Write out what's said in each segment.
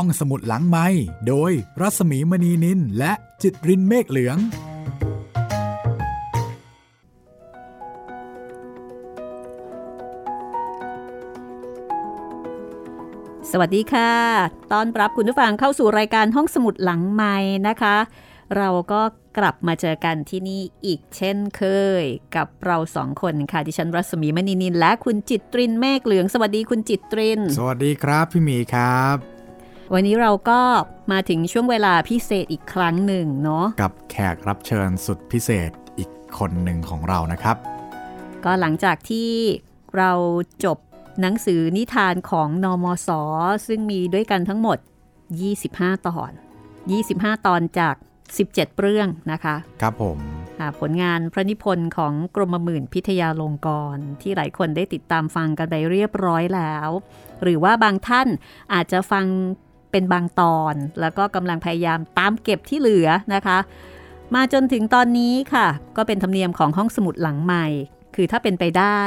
ห้องสมุดหลังไม้โดยรัสมีมณีนินและจิตรินเมฆเหลือง สวัสดีค่ะ ตอนรับคุณผู้ฟังเข้าสู่รายการห้องสมุดหลังไม้นะคะ เราก็กลับมาเจอกันที่นี่อีกเช่นเคย กับเราสองคนค่ะ ดิฉันรัศมีมณีนินและคุณจิตตรินเมฆเหลือง สวัสดีคุณจิตตริน สวัสดีครับพี่หมีครับ วันนี้เราก็มาถึงช่วงเวลาพิเศษอีกครั้งหนึ่งเนาะกับแขกรับเชิญสุดพิเศษอีกคนหนึ่งของเรานะครับ ก็หลังจากที่เราจบหนังสือนิทานของนอมศซึ่งมีด้วยกันทั้งหมด 25 ตอน 25 ตอนจาก 17 เรื่องนะคะ ครับผมอ่าผลงานพระนิพนธ์ของกรมหมื่นพิทยาลงกรณ์ที่หลายคนได้ติดตามฟังกันไปเรียบร้อยแล้ว หรือว่าบางท่านอาจจะฟัง เป็นบางตอน แล้วก็กำลังพยายามตามเก็บที่เหลือนะคะ มาจนถึงตอนนี้ค่ะ ก็เป็นธรรมเนียมของห้องสมุดหลังใหม่ คือถ้าเป็นไปได้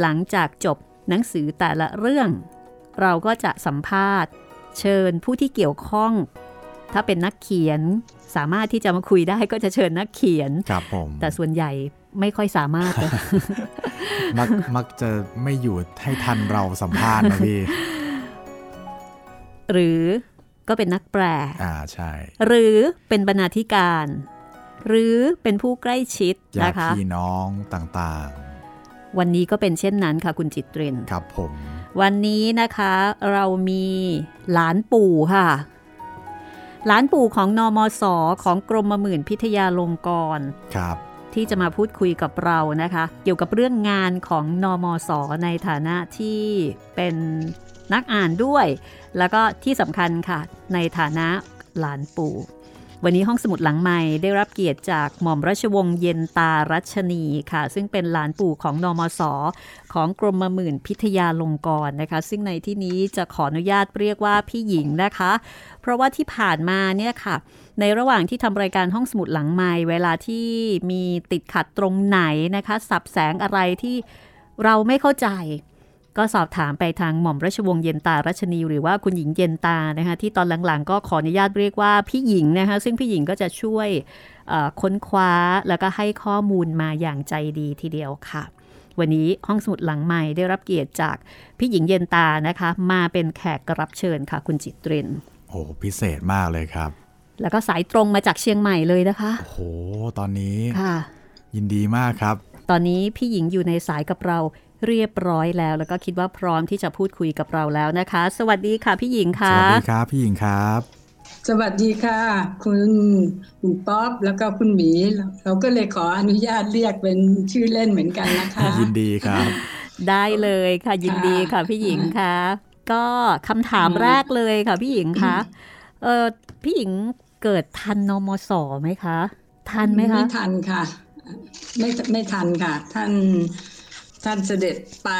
หลังจากจบหนังสือแต่ละเรื่อง เราก็จะสัมภาษณ์ เชิญผู้ที่เกี่ยวข้อง ถ้าเป็นนักเขียนสามารถที่จะมาคุยได้ก็จะเชิญนักเขียนครับผมแต่ส่วนใหญ่ไม่ค่อยสามารถเลยมักมักจะไม่อยู่ให้ทันเราสัมภาษณ์นะพี่ หรือก็เป็นนักแปลอ่าใช่ หรือเป็นบรรณาธิการ หรือเป็นผู้ใกล้ชิดญานะติคะพี่น้องต่างวันนี้ก็เป็นเช่นนั้นค่ะคุณจิตรินๆครับผม วันนี้นะคะเรามีหลานปู่ค่ะ หลานปู่ของนอมศของกรมหมื่นพิทยาลงกรณ์ครับที่จะมาพูดคุยกับเรานะคะ เกี่ยวกับเรื่องงานของนอมศในฐานะที่เป็น นักอ่านด้วย แล้วก็ที่สำคัญค่ะ ในฐานะหลานปู่วันนี้ห้องสมุดหลังใหม่ได้รับเกียรติจากหม่อมราชวงศ์เย็นตารัชนีค่ะ ซึ่งเป็นหลานปู่ของนอมศของกรมหมื่นพิทยาลงกรณ์นะคะ ซึ่งในที่นี้จะขออนุญาตเรียกว่าพี่หญิงนะคะ เพราะว่าที่ผ่านมาเนี่ยค่ะ ในระหว่างที่ทำรายการห้องสมุดหลังไม้เวลาที่มีติดขัดตรงไหนนะคะ สับแสงอะไรที่เราไม่เข้าใจ ก็สอบถามไปทางหม่อมราชวงศ์เย็นตารัชนี หรือว่าคุณหญิงเย็นตานะคะที่ตอนหลังๆ ก็ขออนุญาตเรียกว่าพี่หญิงนะคะซึ่งพี่หญิงก็จะช่วยเอ่อค้นคว้าแล้วก็ให้ข้อมูลมาอย่างใจดีทีเดียวค่ะ วันนี้ห้องสมุดหลังใหม่ได้รับเกียรติจากพี่หญิงเย็นตานะคะ มาเป็นแขกรับเชิญค่ะ คุณจิตรินโอ้พิเศษมากเลยครับ แล้วก็สายตรงมาจากเชียงใหม่เลยนะคะโอ้โหตอนนี้ค่ะ ยินดีมากครับตอนนี้พี่หญิงอยู่ในสายกับเรา เรียบร้อยแล้ว แล้วก็คิดว่าพร้อมที่จะพูดคุยกับเราแล้วนะคะ สวัสดีค่ะพี่หญิงสค่ะวัสดีครับพี่หญิงครับ สวัสดีค่ะ คุณคุณป๊อปแล้วก็คุณหมี เราก็เลยขออนุญาตเรียกเป็นชื่อเล่นเหมือนกันนะคะ ยินดีครับ ได้เลยค่ะยินดีค่ะพี่หญิงค่ะ ก็คำถามแรกเลยค่ะพี่หญิงคะเออพี่หญิงเกิดทันนมสไหมคะ ทันไหมคะ ไม่ทันค่ะ ไม่ไม่ทันค่ะ ท่าน ท่านเสด็จไป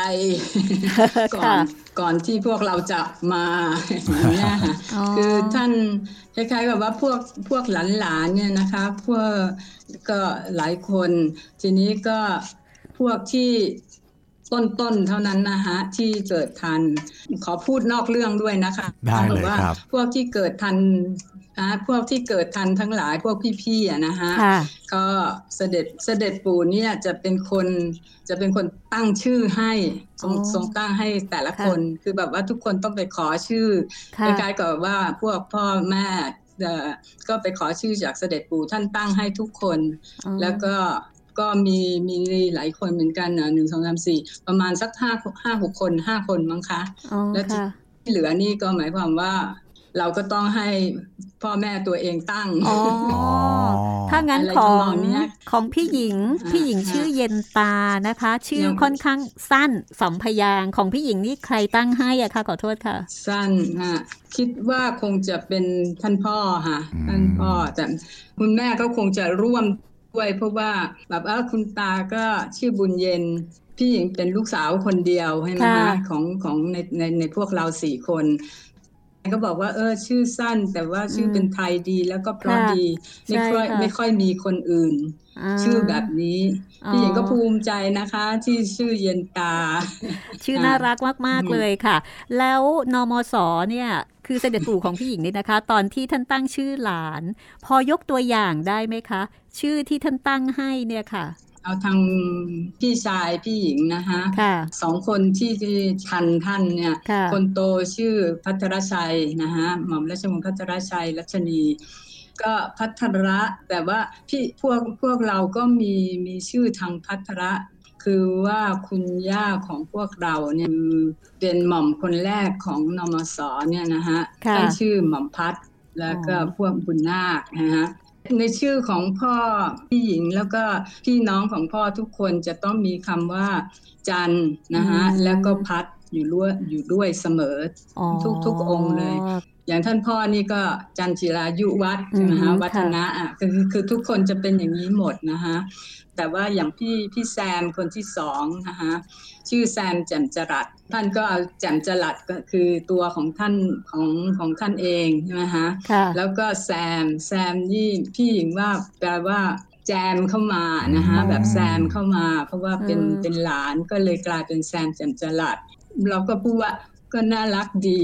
ก่อนก่อนที่พวกเราจะมาอย่างเงี้ยค่ะอ๋อคือท่านคล้ายๆกับว่าพวกพวกหลานๆเนี่ยนะคะ พวกก็หลายคน ทีนี้ก็พวกที่ต้นๆเท่านั้นนะฮะที่เกิดทัน ขอพูดนอกเรื่องด้วยนะคะได้เลยว่าครับพวกที่เกิดทัน นะพวกที่เกิดทันทั้งหลายพวกพี่ๆอะนะฮะค่ะก็เสด็จเสด็จปู่เนี่ยจะเป็นคนจะเป็นคนตั้งชื่อให้ทรงอ๋อทรงตั้งให้แต่ละค่ะคน คือแบบว่าทุกคนต้องไปขอชื่อค่ะคล้ายๆกับว่าพวกพ่อแม่เอ่อก็ไปขอชื่อจากเสด็จปู่ท่านตั้งให้ทุกคนอ๋อแล้วก็ก็มีมีหลายคนเหมือนกันนะหนึ่งสองสามสี่ประมาณสักห้าห้าหกคนห้าคนมั้งคะอ๋อแล้วที่ค่ะที่เหลือนี่ก็หมายความว่า เราก็ต้องให้พ่อแม่ตัวเองตั้งอ๋ออ๋อถ้างั้นอะไรขอทำงนองเนี้ยของพี่หญิงอ่าพี่หญิงอ่าชื่อเย็นตานะคะ ชื่อยังค่อนข้างสั้นสองพยางค์ของพี่หญิงนี่ใครตั้งให้อะคะขอโทษค่ะ สั้นฮะคิดว่าคงจะเป็นท่านพ่อค่ะอืมท่านพ่อแต่คุณแม่ก็คงจะร่วมด้วยเพราะว่าแบบเออคุณตาก็ชื่อบุญเย็นพี่หญิงเป็นลูกสาวคนเดียวใช่ไหมค่ะคะของของในในในพวกเราสี่คน ก็บอกว่าเออชื่อสั้น แต่ว่าชื่อเป็นไทยดีแล้วก็เพราะดี ไม่ค่อยไม่ค่อยมีคนอื่นาชื่อแบบนี้อ๋อพี่หญิงก็ภูมิใจนะคะ ที่ชื่อเย็นตา ชื่อค่ะน่ารักมากอืมๆเลยค่ะ แล้วนมสเนี่ยคือเสด็จปู่ของพี่หญิงนี่นะคะ ตอนที่ท่านตั้งชื่อหลาน พอยกตัวอย่างได้ไหมคะ ชื่อที่ท่านตั้งให้เนี่ยค่ะ เอาทางพี่ชายพี่หญิงนะคะค่ะสองคนที่ที่ทันท่านเนี่ยค่ะคนโตชื่อพัทรชัยนะฮะหม่อมราชวงศ์พัทรชัยรัชนีก็พัทระแต่ว่าพี่พวกพวกเราก็มีมีชื่อทางพัทระคือว่าคุณย่าของพวกเราเนี่ยเป็นหม่อมคนแรกของนมสเนี่ยนะฮะค่ะท่านชื่อหม่อมพัดแล้วก็อ๋อพวกบุญนาคนะฮะ ในชื่อของพ่อพี่หญิงแล้วก็พี่น้องของพ่อทุกคนจะต้องมีคำว่าจันทร์นะฮะแล้วก็พัดอยู่ด้วยอยู่ด้วยเสมออ๋อทุกทุกองค์เลย อย่างท่านพ่อนี่ก็จันจิรายุวัฒน์ใช่ไหมอืฮะมวัฒนะอะคือคือคือทุกคนจะเป็นอย่างนี้หมดนะฮะแต่ว่าอย่างพี่พี่แซมคนที่สองนะฮะชื่อแซมแจ่มจรัสท่านก็เอาแจ่มจรัสก็คือตัวของท่านของของท่านเองใช่ไหมฮะค่ะแล้วก็แซมแซมนี่พี่หญิงว่าแปลว่าแจมเข้ามานะฮะอืมแบบแซมเข้ามา เพราะว่าเป็นอืมเป็นหลานก็เลยกลายเป็นแซมแจ่มจรัสเราก็พูดว่าก็น่ารักดี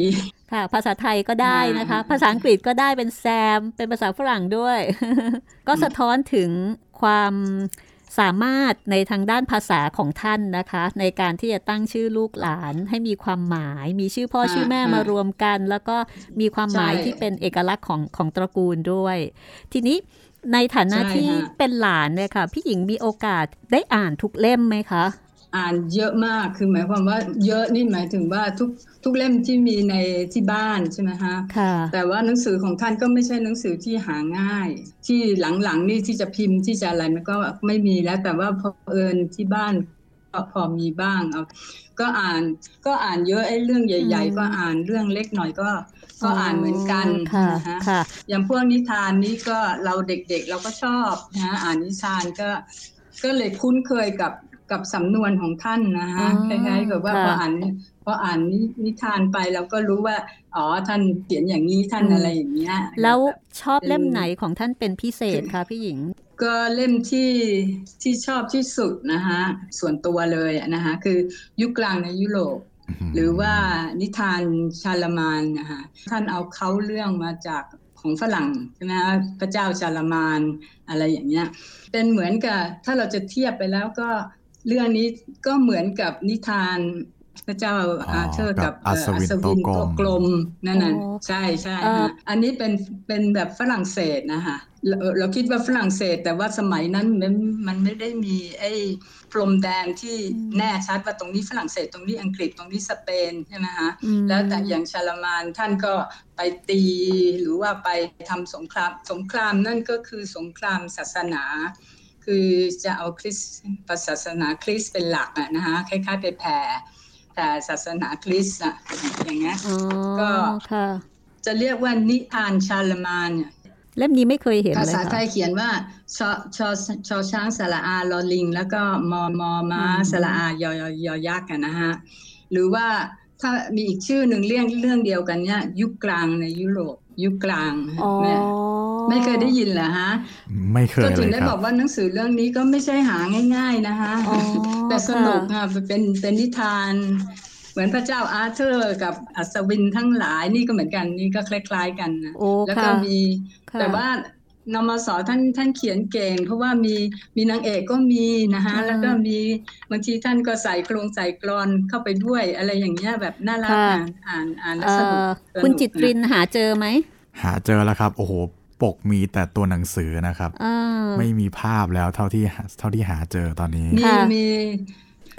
ค่ะ ภาษาไทยก็ได้นะคะ ภาษาอังกฤษก็ได้เป็นแซม เป็นภาษาฝรั่งด้วย ก็สะท้อนถึงความสามารถในทางด้านภาษาของท่านนะคะ ในการที่จะตั้งชื่อลูกหลานให้มีความหมาย มีชื่อพ่ออ่าชื่อแม่อ่ามารวมกัน แล้วก็มีความหมายใช่ที่เป็นเอกลักษณ์ของของตระกูลด้วย ทีนี้ในฐานะใช่ที่ฮะเป็นหลานเนี่ยค่ะ พี่หญิงมีโอกาสได้อ่านทุกเล่มไหมคะ อ่านเยอะมากคือหมายความว่าเยอะนี่หมายถึงว่าทุกทุกเล่มที่มีในที่บ้านใช่ไหมฮะค่ะแต่ว่าหนังสือของท่านก็ไม่ใช่หนังสือที่หาง่าย ที่หลังๆนี่ที่จะพิมพ์ที่จะอะไรมันก็ไม่มีแล้ว แต่ว่าพอเอิญที่บ้านก็พอมีบ้างเอาก็อ่านก็อ่านเยอะไอ้เรื่องใหญ่อืมๆก็อ่านเรื่องเล็กหน่อยก็ก็อ่านเหมือนกันค่ะนะฮะค่ะอย่างพวกนิทานนี้ก็เราเด็กๆ เราก็ชอบนะอ่านนิทานก็ก็เลยคุ้นเคยกับ กับสำนวนของท่านนะฮะอ๋คอล้ายๆกับว่าค่ะพออ่านพออ่านนินิทานไปเราก็รู้ว่า อ๋อท่านเขียนอย่างนี้ท่านอืมอะไรอย่างเงี้ยแล้วบบชอบเล่มไหนของท่านเป็นพิเศษคะพี่หญิง ก็เล่มที่ที่ชอบที่สุดนะฮะส่วนตัวเลยอะนะฮะคือยุคกลางในยุโรปหรือว่านิทานชาลามานนะคะท่านเอาเขาเรื่องมาจากของฝรั่งใช่ไหมคะพระเจ้าชาลามานอะไรอย่างเงี้ยเป็นเหมือนกับถ้าเราจะเทียบไปแล้วก็ เรื่องนี้ก็เหมือนกับนิทานพระเจ้าอ๋ออาเธอร์กักับบอัศวินเอ่อโต๊ะกลมโต๊ะกลมนั่นน่ะอ๋อใช่ใช่เอ่อฮะอันนี้เป็นเป็นแบบฝรั่งเศสนะคะเราเราคิดว่าฝรั่งเศส แต่ว่าสมัยนั้นมันมันไม่ได้มีไอ้พรมแดนที่แน่ชัดว่าตรงนี้ฝรั่งเศสตรงนี้อังกฤษตรงนี้สเปนใช่ไหมฮะอืมแล้วแต่อย่างชาลามานท่านก็ไปตีหรือว่าไปทำสงครามสงครามนั่นก็คือสงครามศาสนา คือจะเอาคริสต์ศาสนาคริสต์เป็นหลักอะนะคะคล้ายๆไปแผ่แผ่ศาสนาคริสต์อะอย่างเงี้ยอ๋อก็ค่ะจะเรียกว่านิทานชาลามานเนี่ยเล่มนี้ไม่เคยเห็นภาเลยษาไทค่ะยเขียนว่าชอชอชอช้างสระอาลอลิง แล้วก็มอมอม้าอืมสระอายอยอยอยักษ์อะนะฮะหรือว่าถ้ามีอีกชื่อหนึ่งเรื่องเรื่องเดียวกันเนี่ยยุคกลางในยุโรปยุคกลางอ๋อแม่ ไม่เคยได้ยินเหรอฮะ ไม่เคยก็เลถึงยได้ครับบอกว่าหนังสือเรื่องนี้ก็ไม่ใช่หาง่าย ๆนะคะอ๋อแต่สนุกค่ะค่ะเป็นเป็นนิทาน เหมือนพระเจ้าอาร์เธอร์กับอัศวินทั้งหลายนี่ก็เหมือนกันนี่ก็คล้าย ๆ กันนะโอ้แล้วก็ค่ะมีค่ะแต่ว่านมสท่านท่านเขียนเก่ง เพราะว่ามีมีนางเอกก็มีนะคะอืมแล้วก็มีบางทีท่านก็ใส่โครงใส่กรอนเข้าไปด้วยอะไรอย่างเงี้ยแบบน่ารักค่ะอ่านอ่านอ่านแล้วเอ่สนุกอสนุกคุณจิตรินนะหาเจอไหมหาเจอแล้วครับ โอ้โห ปกมีแต่ตัวหนังสือนะครับอ่าไม่มีภาพแล้วเท่าที่เท่าที่หาเจอตอนนี้มีค่ะมี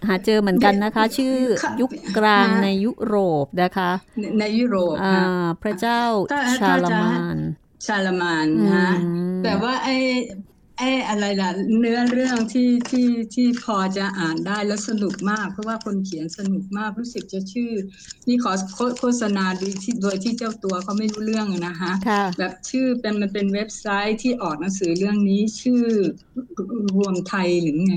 หาเจอเหมือนกันนะคะ ชื่อค่ะยุคกลางฮะในยุโรปนะคะ ในในยุโรปอ่านะพระเจ้าถ้าชาถ้าลจะมานชาลามานอืนะมแต่ว่าไอ้ ไอ้อะไรล่ะ เนื้อเรื่องที่ที่ที่พอจะอ่านได้แล้วสนุกมาก เพราะว่าคนเขียนสนุกมากรู้สึกจะชื่อ นี่ขอโฆโฆษณาโดยที่โดยที่เจ้าตัวเขาไม่รู้เรื่องอะนะคะค่ะแบบชื่อเป็นมันเป็นเว็บไซต์ที่ออกหนังสือเรื่องนี้ชื่อรวมไทยหรือไง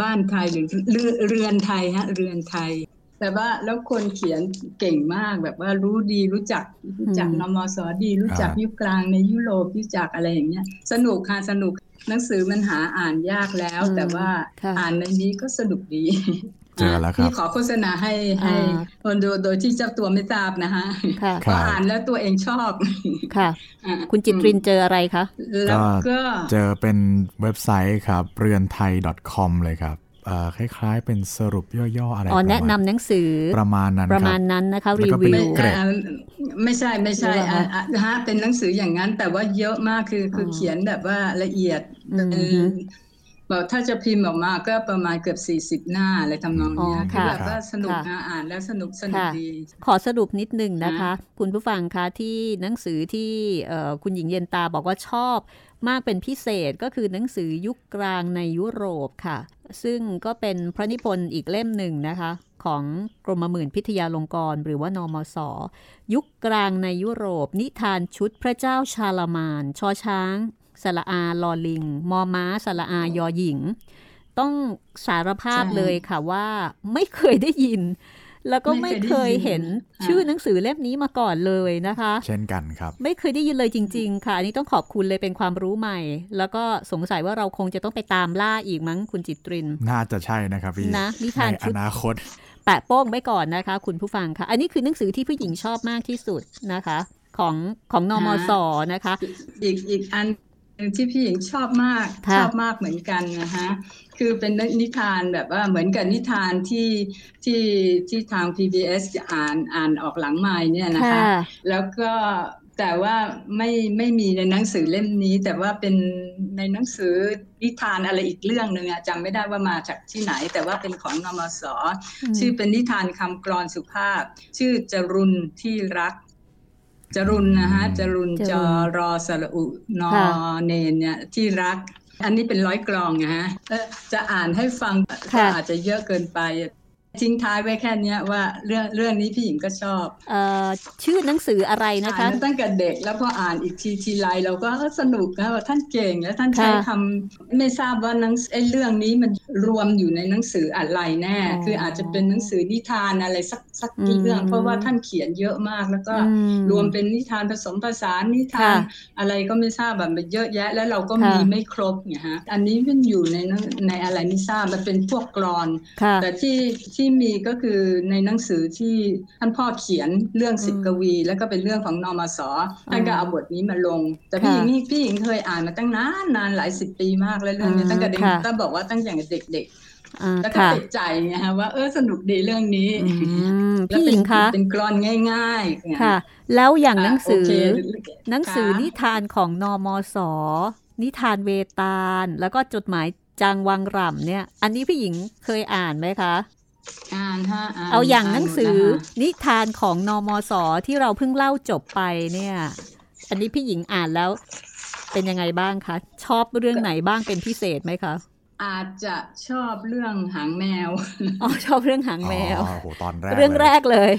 บ้านไทยหรือเรือเรือนไทยฮะเรือนไทย แต่ว่าแล้วคนเขียนเก่งมากแบบว่ารู้ดีรู้จักรู้จักอืมนมสดี รู้จักอ่ายุยุคกลางในยุโรปรู้จักอะไรอย่างเงี้ย สนุกค่ะสนุกหนังสือมันหาอ่านยากแล้วอืมแต่ว่าค่ะอ่านในนี้ก็สนุกดีเจอแล้วครับพี่ขอโฆษณาให้ให้อ่าคนดูโดยที่เจ้าตัวไม่ทราบนะฮะค่ะครัก็บอ่านแล้วตัวเองชอบค่ะอ่าคุณจิตรินเจออะไรคะแล้วก็เจอเป็นเว็บไซต์ครับเรือนไทย .com เลยครับเอ่อ คล้ายๆ เป็นสรุปย่อๆอะไรอ๋อประมาณแนะนำหนังสือประมาณนั้นประคมารัณบนั้นนะคะแล้วรีก็เป็นวิวเกรดอ่าไม่ใช่ไม่ใช่หรือเปล่าอ่าอ่าฮะเป็นหนังสืออย่างนั้น แต่ว่าเยอะมากคือคือออเขียนแบบว่าละเอียดอืมเป็นบอกถ้าจะพิมพ์ออกมาก็ประมาณเกือบ 40 หน้าอะไรทำนองเนี้ยอ๋อคือค่ะแบบว่าสนุกค่ะนะอ่านแล้วสนุกสนุกค่ะดี ขอสรุปนิดหนึ่งนะคะ คุณผู้ฟังคะที่หนังสือที่เอ่อคุณหญิงเย็นตาบอกว่าชอบ มากเป็นพิเศษก็คือหนังสือยุคกลางในยุโรปค่ะ ซึ่งก็เป็นพระนิพนธ์อีกเล่มหนึ่งนะคะ ของกรมหมื่นพิทยาลงกรหรือว่านมส ยุคกลางในยุโรป นิทานชุดพระเจ้าชาลามาน ชอช้างสระอาลอลิง มอม้าสระอายอหญิง ต้องสารภาพเลยค่ะว่าไม่เคยได้ยิน แล้วก็ไม่เคยเห็นค่ะชื่อหนังสือเล่มนี้มาก่อนเลยนะคะ เช่นกันครับ ไม่เคยได้ยินเลยจริง ๆ ค่ะ อันนี้ต้องขอบคุณเลยเป็นความรู้ใหม่ แล้วก็สงสัยว่าเราคงจะต้องไปตามล่าอีกมั้งคุณจิตริน น่าจะใช่นะครับพี่นะนิทานในชุอดนาคต แปะโป้งไว้ก่อนนะคะ คุณผู้ฟังค่ะ อันนี้คือหนังสือที่ผู้หญิงชอบมากที่สุดนะคะของของนมสนะคะ อีกอีกอันหนึ่ง ที่พี่หญิงชอบมากค่ะชอบมากเหมือนกันนะฮะคือเป็นนิทานแบบว่าเหมือนกับนิทานที่ที่ที่ทาง PBS จะอ่านอ่านออกหลังไม้เนี่ยนะคะค่ะแล้วก็แต่ว่าไม่ไม่มีในหนังสือเล่มนี้ แต่ว่าเป็นในหนังสือนิทานอะไรอีกเรื่องหนึ่งอะจำไม่ได้ว่ามาจากที่ไหน แต่ว่าเป็นของนมสชื่อเป็นนิทานคำกรอนสุภาพ ชื่อจรุนที่รัก จรุนนะฮะจรุนจรุจนอรอสระอุนอค่ะเนนเนี่ยที่รัก อันนี้เป็นร้อยกลองนะฮะเอ่อจะอ่านให้ฟังก็ค่ะอาจจะเยอะเกินไป ทิ้งท้ายไว้แค่เนี้ยว่าเรื่องเรื่องนี้พี่หญิงก็ชอบเอ่อชื่อหนังสืออะไรนะอ่าคะนมาตั้งแต่เด็กแล้วพออ่านอีกทีทีไรเราก็สนุกนะว่าท่านเก่งแล้วท่านใช้ค่ะคำไม่ทราบว่าหนังไอ้เรื่องนี้มันรวมอยู่ในหนังสืออะไรแน่อ๋อคืออาจจะเป็นหนังสือนิทานอะไรสักสักอืมเรื่อง เพราะว่าท่านเขียนเยอะมากแล้วก็อืมรวมเป็นนิทานผสมผสานนิทานค่ะอะไรก็ไม่ทราบแบบมันเยอะแยะ แล้วเราก็ค่ะมีไม่ครบไงฮะอันนี้มันอยู่ในหนังในอะไรไม่ทราบมันเป็นพวกกรอนค่ะแต่ที่ที่มีก็คือในหนังสือที่ท่านพ่อเขียนเรื่องสิบอืมกวี แล้วก็เป็นเรื่องของนอมสท่านก็เอาบทนี้มาลง แต่พี่หญิงค่ะนี่พี่หญิงเคยอ่านมาตั้งนานนานหลายสิบปีมากแล้วเรื่องนี้อืมตั้งแต่เด็กค่ะก็บอกว่าตั้งแต่เด็กอ่าๆแล้วก็ค่ะติดใจไงฮะว่าเออสนุกดีเรื่องนี้อืมแล้วพี่หเป็ญินงคะเป็นกรอนง่ายๆไงค่ะ แล้วอย่างหนังสือโเคหนังสือค่ะนิทานของนอมสนิทานเวตาลแล้วก็จดหมายจางวังรำเนี่ย อันนี้พี่หญิงเคยอ่านไหมคะอ่านฮะน เอาอย่างหนังสือานหมดนะคะนิทานของนอมสที่เราเพิ่งเล่าจบไปเนี่ย อันนี้พี่หญิงอ่านแล้ว เป็นยังไงบ้างคะ ชอบเรื่องไหนบ้างเป็นพิเศษไหมคะอาจจะชอบเรื่องหางแมว อ๋อชอบเรื่องหางแมวอ๋อโหตอนแรกเรื่องลยแรกเลย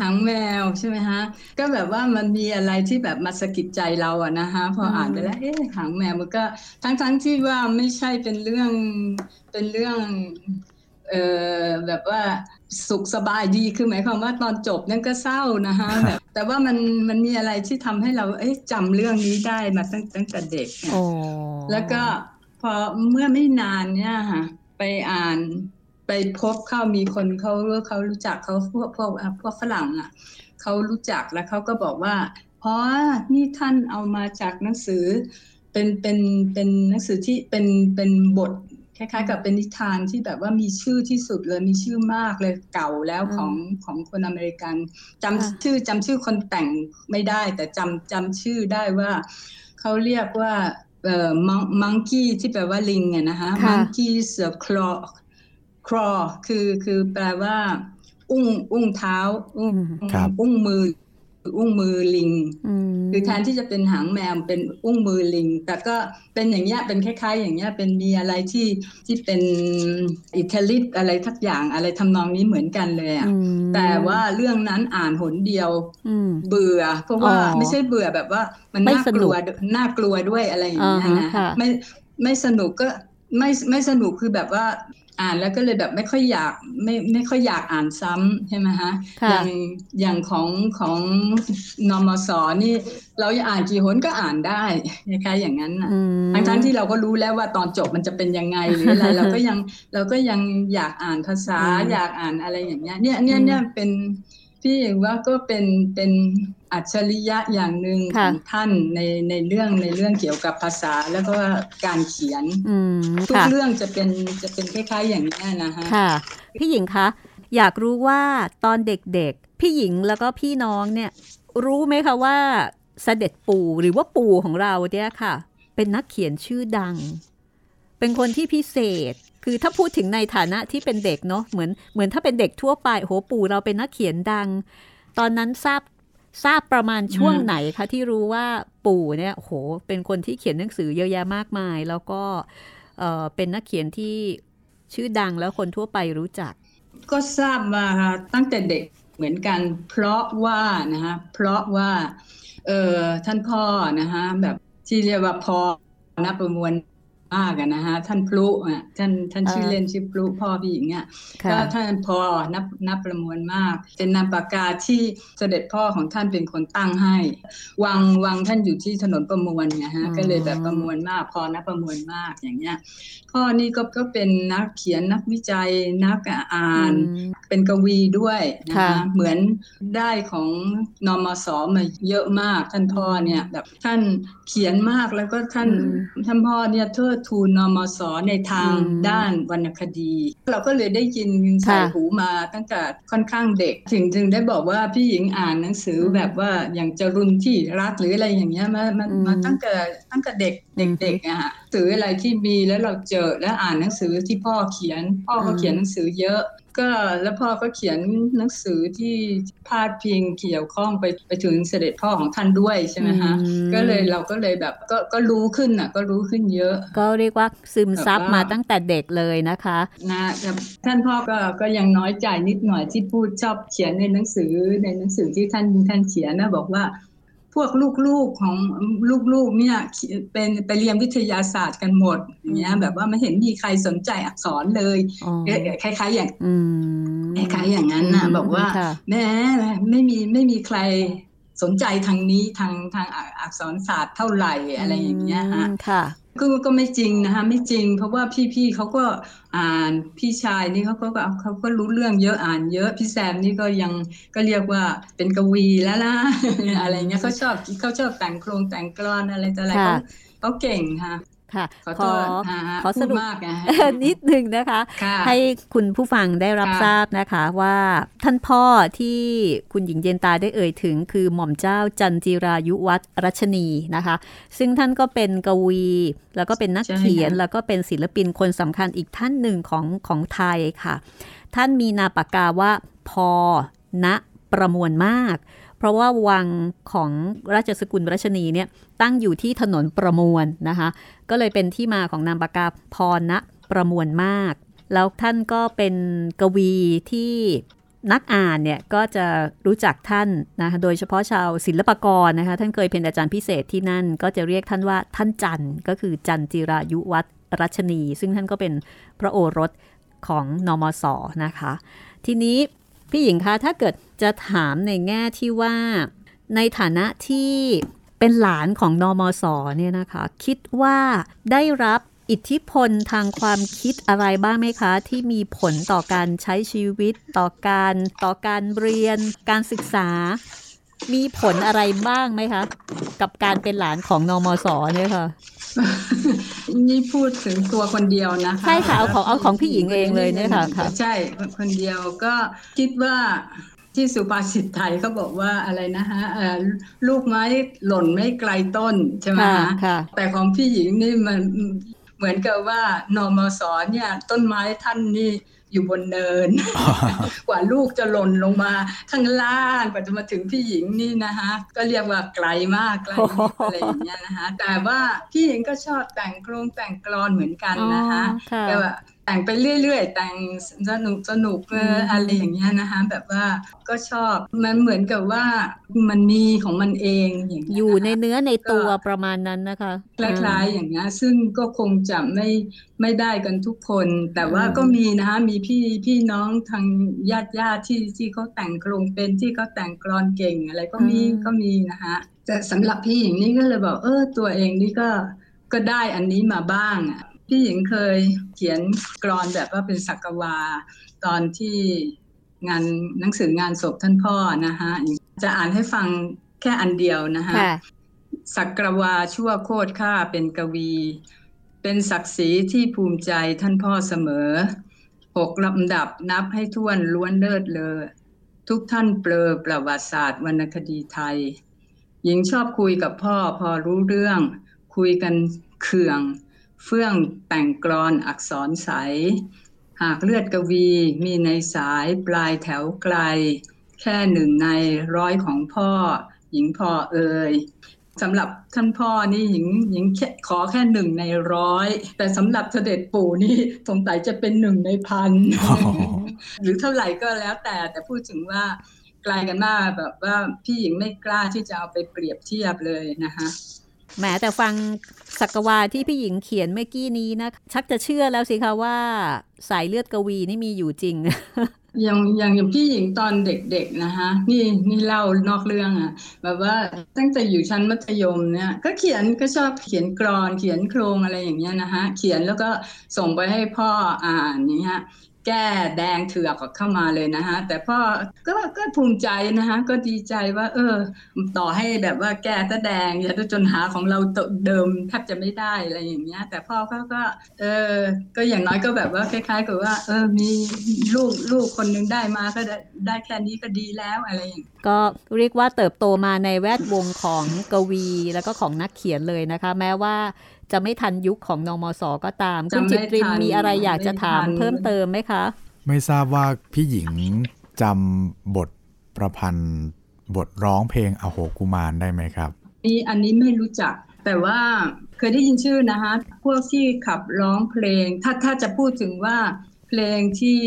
หางแมวใช่ไหมฮะ ก็แบบว่ามันมีอะไรที่แบบมาสะกิดใจเราอะนะฮะพออ่านไปแล้วเอ๊ะหางแมวมันก็ทั้งทั้งๆที่ว่าไม่ใช่เป็นเรื่องเป็นเรื่องเอ่อ แบบว่าสุขสบายดีคือหมายความว่าตอนจบนั่นก็เศร้านะฮะแบบแต่ว่ามันมันมีอะไรที่ทำให้เราเอ๊ะจำเรื่องนี้ได้มาตั้งตั้งแต่เด็กอะโอ้แล้วก็พอเมื่อไม่นานเนี่ยค่ะไปอ่านไปพบเข้ามีคนเขาเขารู้จักเขาพวกพวกพวกฝรั่งอะเขารู้จักแล้วเขาก็บอกว่าอ๋อนี่ท่านเอามาจากหนังสือเป็นเป็นเป็นหนังสือที่เป็นเป็นบท คล้ายๆ กับเป็นนิทานที่แบบว่ามีชื่อที่สุดเลยมีชื่อมากเลยเก่าแล้วของของคนอเมริกันจำชื่อจำชื่อคนแต่งไม่ได้ แต่จำจำชื่อได้ว่าเขาเรียกว่าเอ่อมังกี้ที่แปลว่าลิงอะนะคะค่ะมังกี้เสือคลอครอคือคือแปลว่า อุ้งอุ้งเท้า อุ้งครับอุ้งมือ อุ้งมือลิงอืมคือแทนที่จะเป็นหางแมวเป็นอุ้งมือลิง แต่ก็เป็นอย่างเงี้ยเป็นคล้าย ๆ อย่างเงี้ยเป็นมีอะไรที่ที่เป็นอิตาลิสอะไรทักอย่างอะไรทำนองนี้เหมือนกันเลยอะอืมแต่ว่าเรื่องนั้นอ่านหนเดียวอืมเบื่อ เพราะว่าอ๋อไม่ใช่เบื่อแบบว่ามันไม่น่าสกนุลักวน่ากลัวด้วยอะไรอย่างเงี้ยอ่าฮะนะค่ะไม่ไม่สนุกก็ไม่ไม่สนุกคือแบบว่า อ่านแล้วก็เลยแบบไม่ค่อยอยากไม่ไม่ค่อยอยากอ่านซ้ำใช่ไหมฮะค่ะอย่างอย่างของของนมสนี่ เราอ่านกี่หนก็อ่านได้นะคะอย่างนั้นน่ะอืมทั้งทั้งที่เราก็รู้แล้วว่าตอนจบมันจะเป็นยังไงหรืออะไรเราก็ยังเราก็ยังอยากอ่านภาษาอืมอยากอ่านอะไรอย่างเงี้ยเนี่ยเนี่ยอืมเนี่ยเป็นพี่ว่าก็เป็นเป็น อัจฉริยะอย่างหนึ่งขค่ะองท่านในในเรื่องในเรื่องเกี่ยวกับภาษาแล้วก็การเขียนอืมทุกค่ะเรื่องจะเป็นจะเป็นคล้ายๆอย่างนี้ยนะฮะค่ะ พี่หญิงคะอยากรู้ว่าตอนเด็กๆ พี่หญิงแล้วก็พี่น้องเนี่ย รู้ไหมคะว่าเสด็จปู่หรือว่าปู่ของเราเนี่ยค่ะ เป็นนักเขียนชื่อดัง เป็นคนที่พิเศษคือถ้าพูดถึงในฐานะที่เป็นเด็กเนาะเหมือนเหมือนถ้าเป็นเด็กทั่วไปโหปู่เราเป็นนักเขียนดัง ตอนนั้นทราบ ทราบประมาณช่วงอืมไหนคะที่รู้ว่าปู่เนี่ยโหเป็นคนที่เขียนหนังสือเยอะแยะมากมาย แล้วก็เอ่อเป็นนักเขียนที่ชื่อดังแล้วคนทั่วไปรู้จัก ก็ทราบมาตั้งแต่เด็กเหมือนกัน เพราะว่านะฮะเพราะว่าเออท่านพ่อนะฮะแบบที่เรียกว่าพอนับประมวล มากอะนะฮะท่านพลุอะท่านท่านชื่ออ่าเล่นชื่อพลุพ่อพี่หญิงอะค่ะก็ท่านพอนับนับประมวลมาก เป็นนามปากกาที่เสด็จพ่อของท่านเป็นคนตั้งให้ วังวังท่านอยู่ที่ถนนประมวลไงฮะอืมก็เลยแบบประมวลมากพอนับประมวลมากอย่างเงี้ยพ่อนี่ก็ก็เป็นนักเขียนนักวิจัยนักอ่านอืมเป็นกวีด้วยนะค่ะคะเหมือนได้ของนมสมาเยอะมากท่านพ่อเนี่ยแบบท่านเขียนมากแล้วก็ท่านอืมท่านพ่อเนี่ยเทิดทูนนมสในทางด้านวรรณคดี เราก็เลยได้ยินใส่หูมาตั้งแต่ค่อนข้างเด็ก ถึงจึงได้บอกว่าพี่หญิงอ่านหนังสือแบบว่าอย่างจรุนที่รักหรืออะไรอย่างเงี้ยมามามาตั้งแต่ตั้งแต่เด็ก เด็กๆอะฮะหนังสืออะไรที่มีแล้วเราเจอแล้วอ่านหนังสือที่พ่อเขียน พ่อก็อืมเขียนหนังสือเยอะ ก็แล้วพ่อก็เขียนหนังสือที่พาดพิงเกี่ยวข้องไปไปถึงเสด็จพ่อของท่านด้วยใช่ไหมฮะอืมก็เลยเราก็เลยแบบก็ก็รู้ขึ้นอะก็รู้ขึ้นเยอะ ก็เรียกว่าซึมซับแบบว่ามาตั้งแต่เด็กเลยนะคะนะแต่ท่านพ่อก็ก็ยังน้อยใจนิดหน่อยที่พูดชอบเขียนในหนังสือในหนังสือที่ท่านท่านเขียนนะบอกว่า พวกลูกๆของลูกๆเนี่ยเป็นไปเรียนวิทยาศาสตร์กันหมดอย่างเงี้ยอืมแบบว่าไม่เห็นมีใครสนใจอักษรเลยอ๋อเอ๊ะคล้ายๆอย่างอืมคล้ายๆอย่างนั้นนะอืมบอกว่าค่ะแม้ไม่มีไม่มีใครสนใจทางนี้ทางทางอักษรศาสตร์เท่าไหร่อะไรอย่างเงี้ยฮะอืมค่ะ ก็ก็ไม่จริงนะคะไม่จริง เพราะว่าพี่ๆเขาก็อ่านพี่ชายนี่เขาก็เขาเขาก็รู้เรื่องเยอะอ่านเยอะพี่แซมนี่ก็ยังก็เรียกว่าเป็นกวีแล้วนะอะไรเงี้ยเขาชอบเขาชอบแต่งโครงแต่งกลอนอะไรต่ออะไรค่ะเขาเขาเก่งค่ะ ค่ะขอขโทอษฮะขอสพูดรุปมากนะนิดนึงนะคะค่ะให้คุณผู้ฟังได้รับค่ะทราบนะคะว่าท่านพ่อที่คุณหญิงเย็นตาได้เอ่ยถึง คือหม่อมเจ้าจันจิรายุวัฒน์รัชนีนะคะ ซึ่งท่านก็เป็นกวี แล้วก็เป็นนักใช่เขียนค่ะแล้วก็เป็นศิลปินคนสำคัญอีกท่านหนึ่งของของไทยค่ะ ท่านมีนามปากกาว่าพอณประมวลมาก เพราะว่าวังของราชสกุลรัชนีเนี่ยตั้งอยู่ที่ถนนประมวลนะคะ ก็เลยเป็นที่มาของนามปากกาพรณประมวลมาก แล้วท่านก็เป็นกวีที่นักอ่านเนี่ยก็จะรู้จักท่านนะคะโดยเฉพาะชาวศิลปกรนะคะท่านเคยเป็นอาจารย์พิเศษที่นั่น ก็จะเรียกท่านว่าท่านจันก็คือจันจิรายุวัฒน์รัชนี ซึ่งท่านก็เป็นพระโอรสของนมสนะคะ ทีนี้ พี่หญิงคะถ้าเกิดจะถามในแง่ที่ว่า ในฐานะที่เป็นหลานของนมสเนี่ยนะคะ คิดว่าได้รับอิทธิพลทางความคิดอะไรบ้างไหมคะ ที่มีผลต่อการใช้ชีวิต ต่อการต่อการเรียน การศึกษา มีผลอะไรบ้างไหมคะ กับการเป็นหลานของนมสเนี่ยค่ะ นี่พูดถึงตัวคนเดียวนะคะใช่ค่ะเอาของเอาของพี่หญิงเองเลยเนี่ยค่ะค่ะใช่คนเดียวก็คิดว่าที่สุภาษิตไทยเขาบอกว่าอะไรนะฮะเอ่อลูกไม้หล่นไม่ไกลต้นใช่ไหมค่ะฮะค่ะแต่ของพี่หญิงนี่มันเหมือนกับว่านมสเนี่ยต้นไม้ท่านนี่ อยู่บนเนิน กว่าลูกจะหล่นลงมาข้างล่างกว่าจะมาถึงพี่หญิงนี่นะคะก็เรียกว่าไกลมากไกลนิดอะไรอย่างเงี้ยนะคะแต่ว่าพี่หญิงก็ชอบแต่งโครงแต่งกลอนเหมือนกันนะคะอ๋อค่ะแต่ว่า แต่งไปเรื่อยๆ แต่งสนุกสนุกอะไรอย่างเงี้ยนะคะแบบว่าก็ชอบมันเหมือนกับว่ามันมีของมันเองอย่างเงี้ยอยู่ในเนื้อในตัวประมาณนั้นนะคะคล้ายๆอย่างเงี้ยซึ่งก็คงจะไม่ไม่ได้กันทุกคน แต่ว่าก็มีนะคะมีพี่พี่น้องทางญาติญาติที่ที่เขาแต่งโครงเป็นที่เขาแต่งกรอนเก่งอะไรก็มีก็มีนะคะแต่สำหรับพี่หญิงนี่ก็เลยบอกเออตัวเองนี่ก็ก็ได้อันนี้มาบ้างอะ พี่หญิงเคยเขียนกรอนแบบว่าเป็นสักวา ตอนที่งานหนังสืองานศพท่านพ่อนะคะจะอ่านให้ฟังแค่อันเดียวนะคะสักวาชั่วโคตรข้าเป็นกวี เป็นศักดิ์ศรีที่ภูมิใจท่านพ่อเสมอหกลำดับนับให้ท่วนล้วนเลิศเลอทุกท่านเปลอประวัติศาสตร์วรรณคดีไทย หญิงชอบคุยกับพ่อพอรู้เรื่อง คุยกันเคือง เฟื่องแต่งกรอนอักษรใส หากเลือดกวีมีในสายปลายแถวไกล แค่หนึ่งในร้อยของพ่อ หญิงพอเอ่ยสำหรับท่านพ่อนี่หญิงหญิงขอแค่หนึ่งในร้อย แต่สำหรับเสด็จปู่นี่สงสัยจะเป็นหนึ่งในพัน หรือเท่าไหร่ก็แล้วแต่แต่พูดถึงว่าไกลกันมากแบบว่าพี่หญิงไม่กล้าที่จะเอาไปเปรียบเทียบเลยนะคะแหมแต่ฟัง สักวาที่พี่หญิงเขียนเมื่อกี้นี้นะ ชักจะเชื่อแล้วสิคะว่า สายเลือดกวีนี่มีอยู่จริงอย่างอย่างอย่างพี่หญิงตอนเด็กๆนะคะนี่นี่เล่านอกเรื่องอะแบบว่าตั้งแต่อยู่ชั้นมัธยมเนี่ย ก็เขียนก็ชอบเขียนกรอน เขียนโครงอะไรอย่างเงี้ยนะคะเขียนแล้วก็ส่งไปให้พ่ออ่านอย่างเงี้ย แก้แดงเถือกเข้ามาเลยนะฮะ แต่พ่อก็ก็ภูมิใจนะฮะ ก็ดีใจว่า เออ ต่อให้แบบว่าแก้ตะแดงอย่าจนหาของเราเดิมแทบจะไม่ได้อะไรอย่างเงี้ย แต่พ่อเขาก็ เออ ก็อย่างน้อยก็แบบว่าคล้ายๆกับว่า เออ มีลูกลูกคนนึงได้มาก็ได้ได้แค่นี้ก็ดีแล้วอะไรอย่างก็เรียกว่าเติบโตมาในแวดวงของกวีแล้วก็ของนักเขียนเลยนะคะ แม้ว่า จะไม่ทันยุคของนมสก็ตาม คุณจิตรินมีอะไรอยากจะถามเพิ่มเติมไหมคะ ไม่ทราบว่าพี่หญิงจำบทประพันธ์ บทร้องเพลงอโหกุมารได้ไหมครับนี่อันนี้ไม่รู้จัก แต่ว่าเคยได้ยินชื่อนะคะพวกที่ขับร้องเพลง ถ้าถ้าจะพูดถึงว่าเพลงที่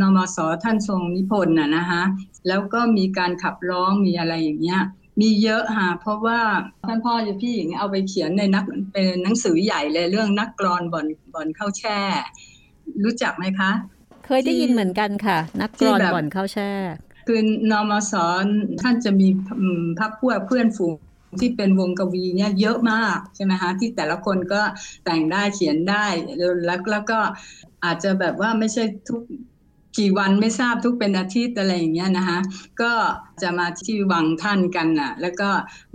นมสท่านทรงนิพนธ์น่ะนะคะแล้วก็มีการขับร้องมีอะไรอย่างเงี้ย มีเยอะค่ะเพราะว่าท่านพ่อจะพี่หญิงเอาไปเขียนในนักเป็นหนังสือใหญ่เลยเรื่องนักกรอนบอลบอลเข้าแช่ รู้จักไหมคะ เคยได้ยินเหมือนกันค่ะ นักกรอนบอลเข้าแช่ คือนอมสอนท่านจะมีพักพวกเพื่อนฝูงที่เป็นวงกวีเนี่ยเยอะมากใช่ไหมคะที่แต่ละคนก็แต่งได้เขียนได้แล้วแล้วก็อาจจะแบบว่าไม่ใช่ทุก กี่วันไม่ทราบทุกเป็นอาทิตย์อะไรอย่างเงี้ยนะคะก็จะมาที่วังท่านกันน่ะ แล้วก็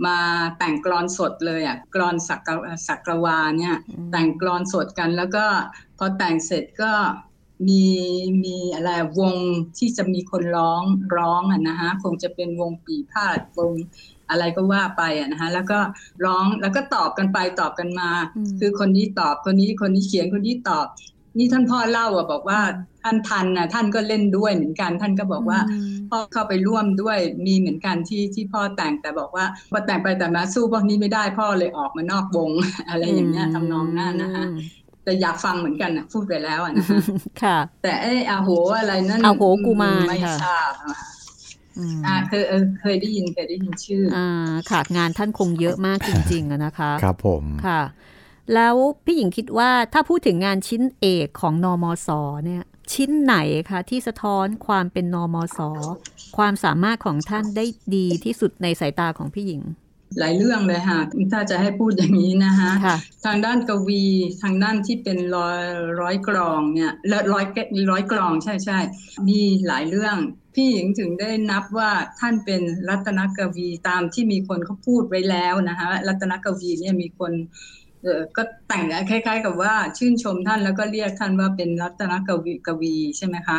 มาแต่งกรอนสดเลยอะกรอนสักสักวาเนี่ยแต่งกรอนสดกันแล้วก็พอแต่งเสร็จก็มีมีอะไรวงที่จะมีคนร้องร้องอะนะคะคงจะเป็นวงปีพาดวงอะไรก็ว่าไปอะนะคะแล้วก็ร้องแล้วก็ตอบกันไปตอบกันมา คือคนนี้ตอบคนนี้คนนี้เขียนคนนี้ตอบ นี่ท่านพ่อเล่าอะบอกว่า ท่านทันนะท่านก็เล่นด้วยเหมือนกัน ท่านก็บอกว่าพ่อเข้าไปร่วมด้วยมีเหมือนกันที่ที่พ่อแต่งแต่บอกว่าพอแต่งไปแต่มาสู้พวกนี้ไม่ได้พ่อเลยออกมานอกวง อะไรอย่างเงี้ยทำนองนั้นนะคะแต่อยากฟังเหมือนกันนะพูดไปแล้วนะคะค่ะ แต่ไอ้อาโหอะไรนั่นอาโหกูมาไม่ทราบอ่าเคยเคยได้ยินเคยได้ยินชื่ออ่าค่ะงานท่านคงเยอะมากจริง ๆนะคะ ครับผมค่ะ แล้วพี่หญิงคิดว่าถ้าพูดถึงงานชิ้นเอกของนอมศเนี่ย ชิ้นไหนคะที่สะท้อนความเป็นนอมศความสามารถของท่านได้ดีที่สุดในสายตาของพี่หญิง หลายเรื่องเลยค่ะถ้าจะให้พูดอย่างนี้นะคะทางด้านกวีทางด้านที่เป็นร้อยร้อยกรองเนี่ยร้อยร้อยกรองใช่ใช่มีหลายเรื่องพี่หญิงถึงได้นับว่าท่านเป็นรัตนกวีตามที่มีคนเขาพูดไว้แล้วนะคะรัตนกวีเนี่ยมีคน ก็แต่งคล้าย ๆ กับว่าชื่นชมท่านแล้วก็เรียกท่านว่าเป็นรัตนกวีกวีใช่ไหมคะ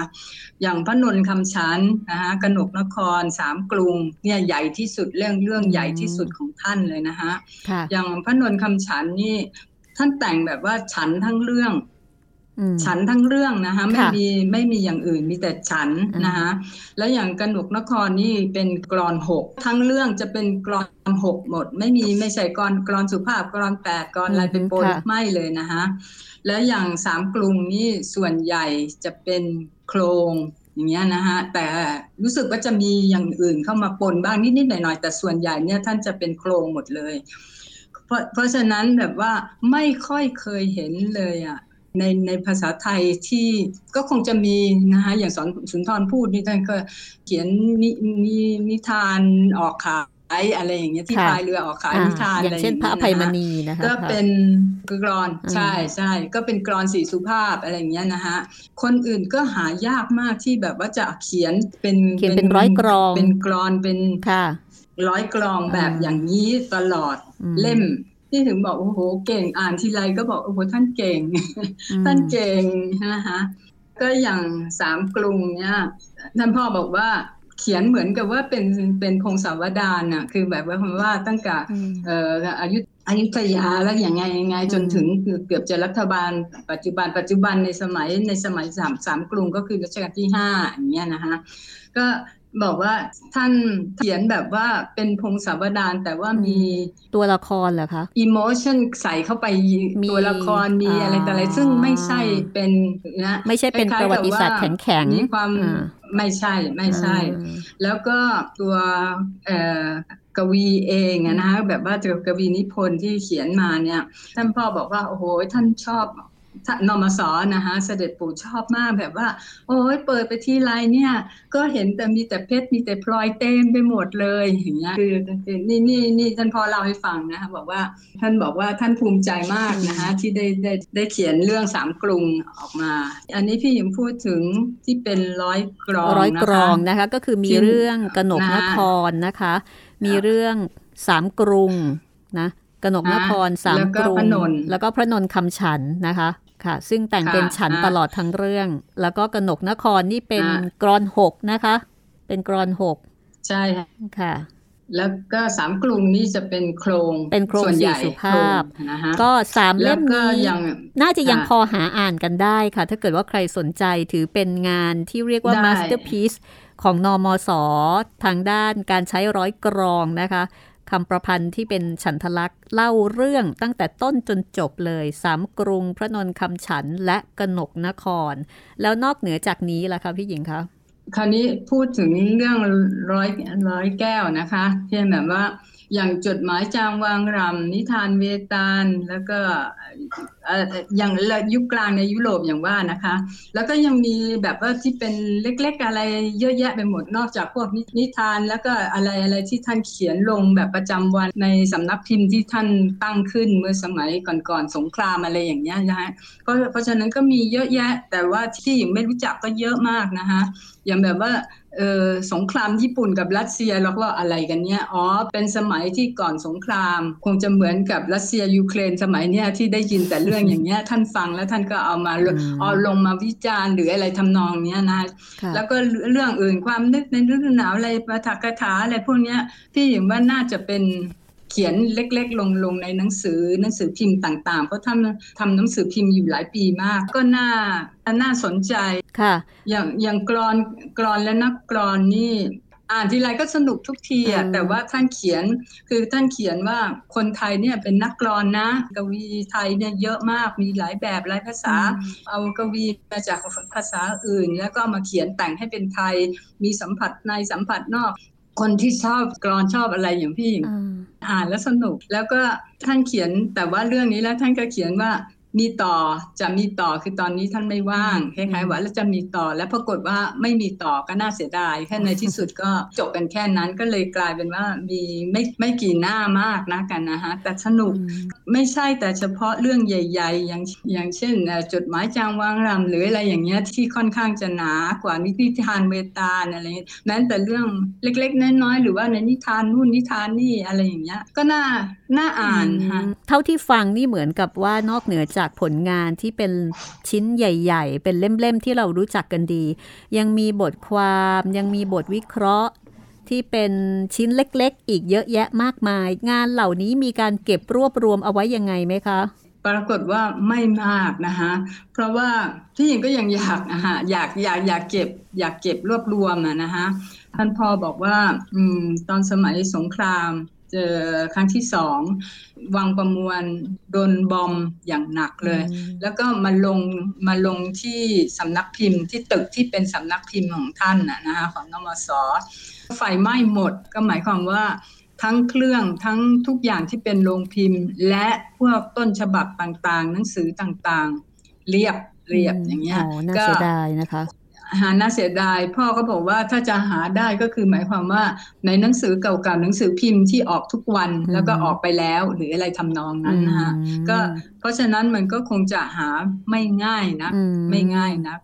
อย่างพระนนท์คำชันนะคะกนกนครสามกรุงเนี่ยใหญ่ที่สุดเรื่องเรื่องใหญ่ที่สุดของท่านเลยนะคะอย่างพระนนท์คำชันนี่ท่านแต่งแบบว่าฉันทั้งเรื่อง ฉันทั้งเรื่องนะคะไม่มีไม่มีอย่างอื่นมีแต่ฉันนะคะแล้วอย่างกนกนครนี่เป็นกรอนหกทั้งเรื่องจะเป็นกรอนหกหมด ไม่มีไม่ใช่กรอนกรอนสุภาพกรอนแปดกรอนอะไรเป็นโปรไม่เลยนะคะแล้วอย่างสามกรุงนี่ส่วนใหญ่จะเป็นโครงอย่างเงี้ยนะฮะแต่รู้สึกว่าจะมีอย่างอื่นเข้ามาปนบ้างนิดๆหน่อยๆแต่ส่วนใหญ่เนี่ยท่านจะเป็นโครงหมดเลย เพราะเพราะฉะนั้นแบบว่าไม่ค่อยเคยเห็นเลยอะ ในในภาษาไทยที่ก็คงจะมีนะคะอย่างสอนสุนทรพูดนี่ท่านก็เขียนนินินิทานออกขายอะไรอย่างเงี้ยที่พายเรือออกขายนิทานอะไรอย่างเช่นพระภัยมณีนะคะก็เป็นกรอนใช่ใช่ก็เป็นกรอนสีสุภาพอะไรอย่างเงี้ยนะคะคนอื่นก็หายากมากที่แบบว่าจะเขียนเป็นเขียนเป็นร้อยกรองเป็นกรอนเป็นร้อยกรองแบบอย่างนี้ตลอดเล่ม ที่ถึงบอกโอ้โหเก่งอ่านทีไรก็บอกโอ้โหท่านเก่ง ท่านเก่งนะคะก็อย่างสามกรุงเนี่ยท่านพ่อบอกว่าเขียนเหมือนกับว่าเป็นเป็นพงศาวดารน่ะคือแบบว่าคำว่าตั้งแต่เอ่ออายุอายุทยาแล้วอย่างไงยังไงจนถึงเกือบจะรัฐบาล ปัจจุบันปัจจุบันในสมัยในสมัยสามสามกรุงก็คือรัชกาลที่ห้าอย่างเงี้ยนะคะก็ บอกว่าท่านเขียนแบบว่าเป็นพงศาวดารแต่ว่ามีตัวละครเหรอคะอิโมชันใส่เข้าไปตัวละครมีอะไรแต่อะไรซึ่งไม่ใช่เป็นนะไม่ใช่เป็นประวัติศาสตร์แข็งแข็งมีความไม่ใช่ไม่ใช่ แล้วก็ตัวกวีเองนะคะแบบว่าตัวกวีนิพนธ์ที่เขียนมาเนี่ย ท่านพ่อบอกว่าโอ้โหท่านชอบ นอมสอนะคะเสด็จปู่ชอบมากแบบว่า โอ้ยเปิดไปที่ไรเนี่ย ก็เห็นแต่มีแต่เพชรมีแต่พลอยเต็มไปหมดเลยอย่างเงี้ยคือนี่นี่นี่ท่านพ่อเล่าให้ฟังนะคะบอกว่าท่านบอกว่าท่านภูมิใจมากนะคะที่ได้ได้ได้เขียนเรื่องสามกรุงออกมา อันนี้พี่ยิมพูดถึงที่เป็นร้อยกรองร้อยกรองนะคะ ก็คือมีเรื่องกนกนครนะคะ มีเรื่องสามกรุงนะกนกนครสามกรุงแล้วก็พระนนท์คำฉันนะคะ ค่ะ ซึ่งแต่งเป็นฉันตลอดทั้งเรื่อง แล้วก็กนกนครนี่เป็นกลอนหกนะคะ เป็นกลอนหกใช่ค่ะ แล้วก็สามกลุ่มนี้จะเป็นโคลงเป็นโคลงสี่สุภาพก็สามเล่มนี้น่าจะยังพอหาอ่านกันได้ค่ะ ถ้าเกิดว่าใครสนใจถือเป็นงานที่เรียกว่า masterpiece ของ น.ม.ส.ทางด้านการใช้ร้อยกรองนะคะ คำประพันธ์ที่เป็นฉันทลักษณ์เล่าเรื่องตั้งแต่ต้นจนจบเลยสามกรุงพระนลคำฉันท์และกนกนครร แล้วนอกเหนือจากนี้ล่ะคะพี่หญิงคะคราวนี้พูดถึงเรื่องร้อยร้อยแก้วนะคะที่แบบว่า อย่างจดหมายจางวางรำนิทานเวตาลแล้วก็อย่างยุคกลางในยุโรปอย่างว่านะคะ แล้วก็ยังมีแบบว่าที่เป็นเล็ก ๆ อะไรเยอะแยะไปหมดนอกจากพวกนิทาน แล้วก็อะไรอะไรที่ท่านเขียนลงแบบประจำวันในสำนักพิมพ์ที่ท่านตั้งขึ้นเมื่อสมัยก่อนๆสงครามอะไรอย่างเงี้ยนะฮะเพราะเพราะฉะนั้นก็มีเยอะแยะ แต่ว่าที่ไม่รู้จักก็เยอะมากนะคะอย่างแบบว่า เออสงครามญี่ปุ่นกับรัสเซียเราก็อะไรกันเนี้ยอ๋อเป็นสมัยที่ก่อนสงคราม คงจะเหมือนกับรัสเซียยูเครนสมัยเนี้ยที่ได้ยินแต่เรื่องอย่างเงี้ยท่านฟังแล้วท่านก็เอามาเอาลงมาวิจารณ์หรืออะไรทำนองเนี้ยนะแล้วก็เรื่องอื่นความนึกในฤดูหนาวอะไรปาฐกถาอะไรพวกเนี้ยพี่อย่างว่าน่าจะเป็น เขียนเล็กๆ ลงลงในหนังสือหนังสือพิมพ์ต่างๆเพราะทำทำหนังสือพิมพ์อยู่หลายปีมาก ก็น่าน่าสนใจค่ะ อย่างอย่างกรอนกรอนและนักกรอนนี่อ่านทีไรก็สนุกทุกทีอะแต่ว่าท่านเขียนคือท่านเขียนว่าคนไทยเนี่ยเป็นนักกรอนนะ กวีไทยเนี่ยเยอะมากมีหลายแบบหลายภาษา เอากวีมาจากภาษาอื่น แล้วก็มาเขียนแต่งให้เป็นไทย มีสัมผัสในสัมผัสนอก คนที่ชอบกรอนชอบอะไรอย่างพี่อ่านแล้วสนุกแล้วก็ท่านเขียนแต่ว่าเรื่องนี้แล้วท่านก็เขียนว่า มีต่อจะมีต่อคือตอนนี้ท่านไม่ว่างคล้ายๆว่าแล้วจะมีต่อแล้วปรากฏว่าไม่มีต่อก็น่าเสียดายแค่ในที่สุดก็จบกันแค่นั้นก็เลยกลายเป็นว่ามีไม่ไม่กี่หน้ามากนะกันนะฮะแต่สนุกไม่ใช่แต่เฉพาะเรื่องใหญ่ ๆ อย่างอย่างเช่นจดหมายจางวางรำหรืออะไรอย่างเงี้ยที่ค่อนข้างจะหนากว่านิทานเวตาลอะไรแม้แต่เรื่องเล็กๆน้อยๆหรือว่าในนิทานนู่นนิทานนี่อะไรอย่างเงี้ยก็น่า น่าอ่านค่ะเท่าที่ฟังนี่เหมือนกับว่านอกเหนือจากผลงานที่เป็นชิ้นใหญ่ ๆ เป็นเล่มๆที่เรารู้จักกันดี ยังมีบทความยังมีบทวิเคราะห์ที่เป็นชิ้นเล็กๆ อีกเยอะแยะมากมาย งานเหล่านี้มีการเก็บรวบรวมเอาไว้ยังไงไหมคะ ปรากฏว่าไม่มากนะคะเพราะว่าพี่หญิงก็ยังอยากนะฮะอยากอยากอยากเก็บอยากเก็บรวบรวมอะนะคะท่านพ่อบอกว่าอืมตอนสมัยสงครามเจอ ครั้งที่สองวังประมวลโดนบอมอย่างหนักเลย แล้วก็มาลงมาลงที่สำนักพิมพ์ที่ตึกที่เป็นสำนักพิมพ์ของท่านนะนะคะของนมสไฟไหม้หมดก็หมายความว่าทั้งเครื่องทั้งทุกอย่างที่เป็นโรงพิมพ์ และพวกต้นฉบับต่างๆ หนังสือต่างๆ เรียบเรียบอย่างเงี้ยก็น่าเสียดายนะคะ หาน่าเสียดาย พ่อก็บอกว่าถ้าจะหาได้ก็คือหมายความว่าในหนังสือเก่าๆหนังสือพิมพ์ที่ออกทุกวันแล้วก็ออกไปแล้ว หรืออะไรทำนองนั้นนะคะก็เพราะฉะนั้นมันก็คงจะหาไม่ง่ายนะไม่ง่ายนะ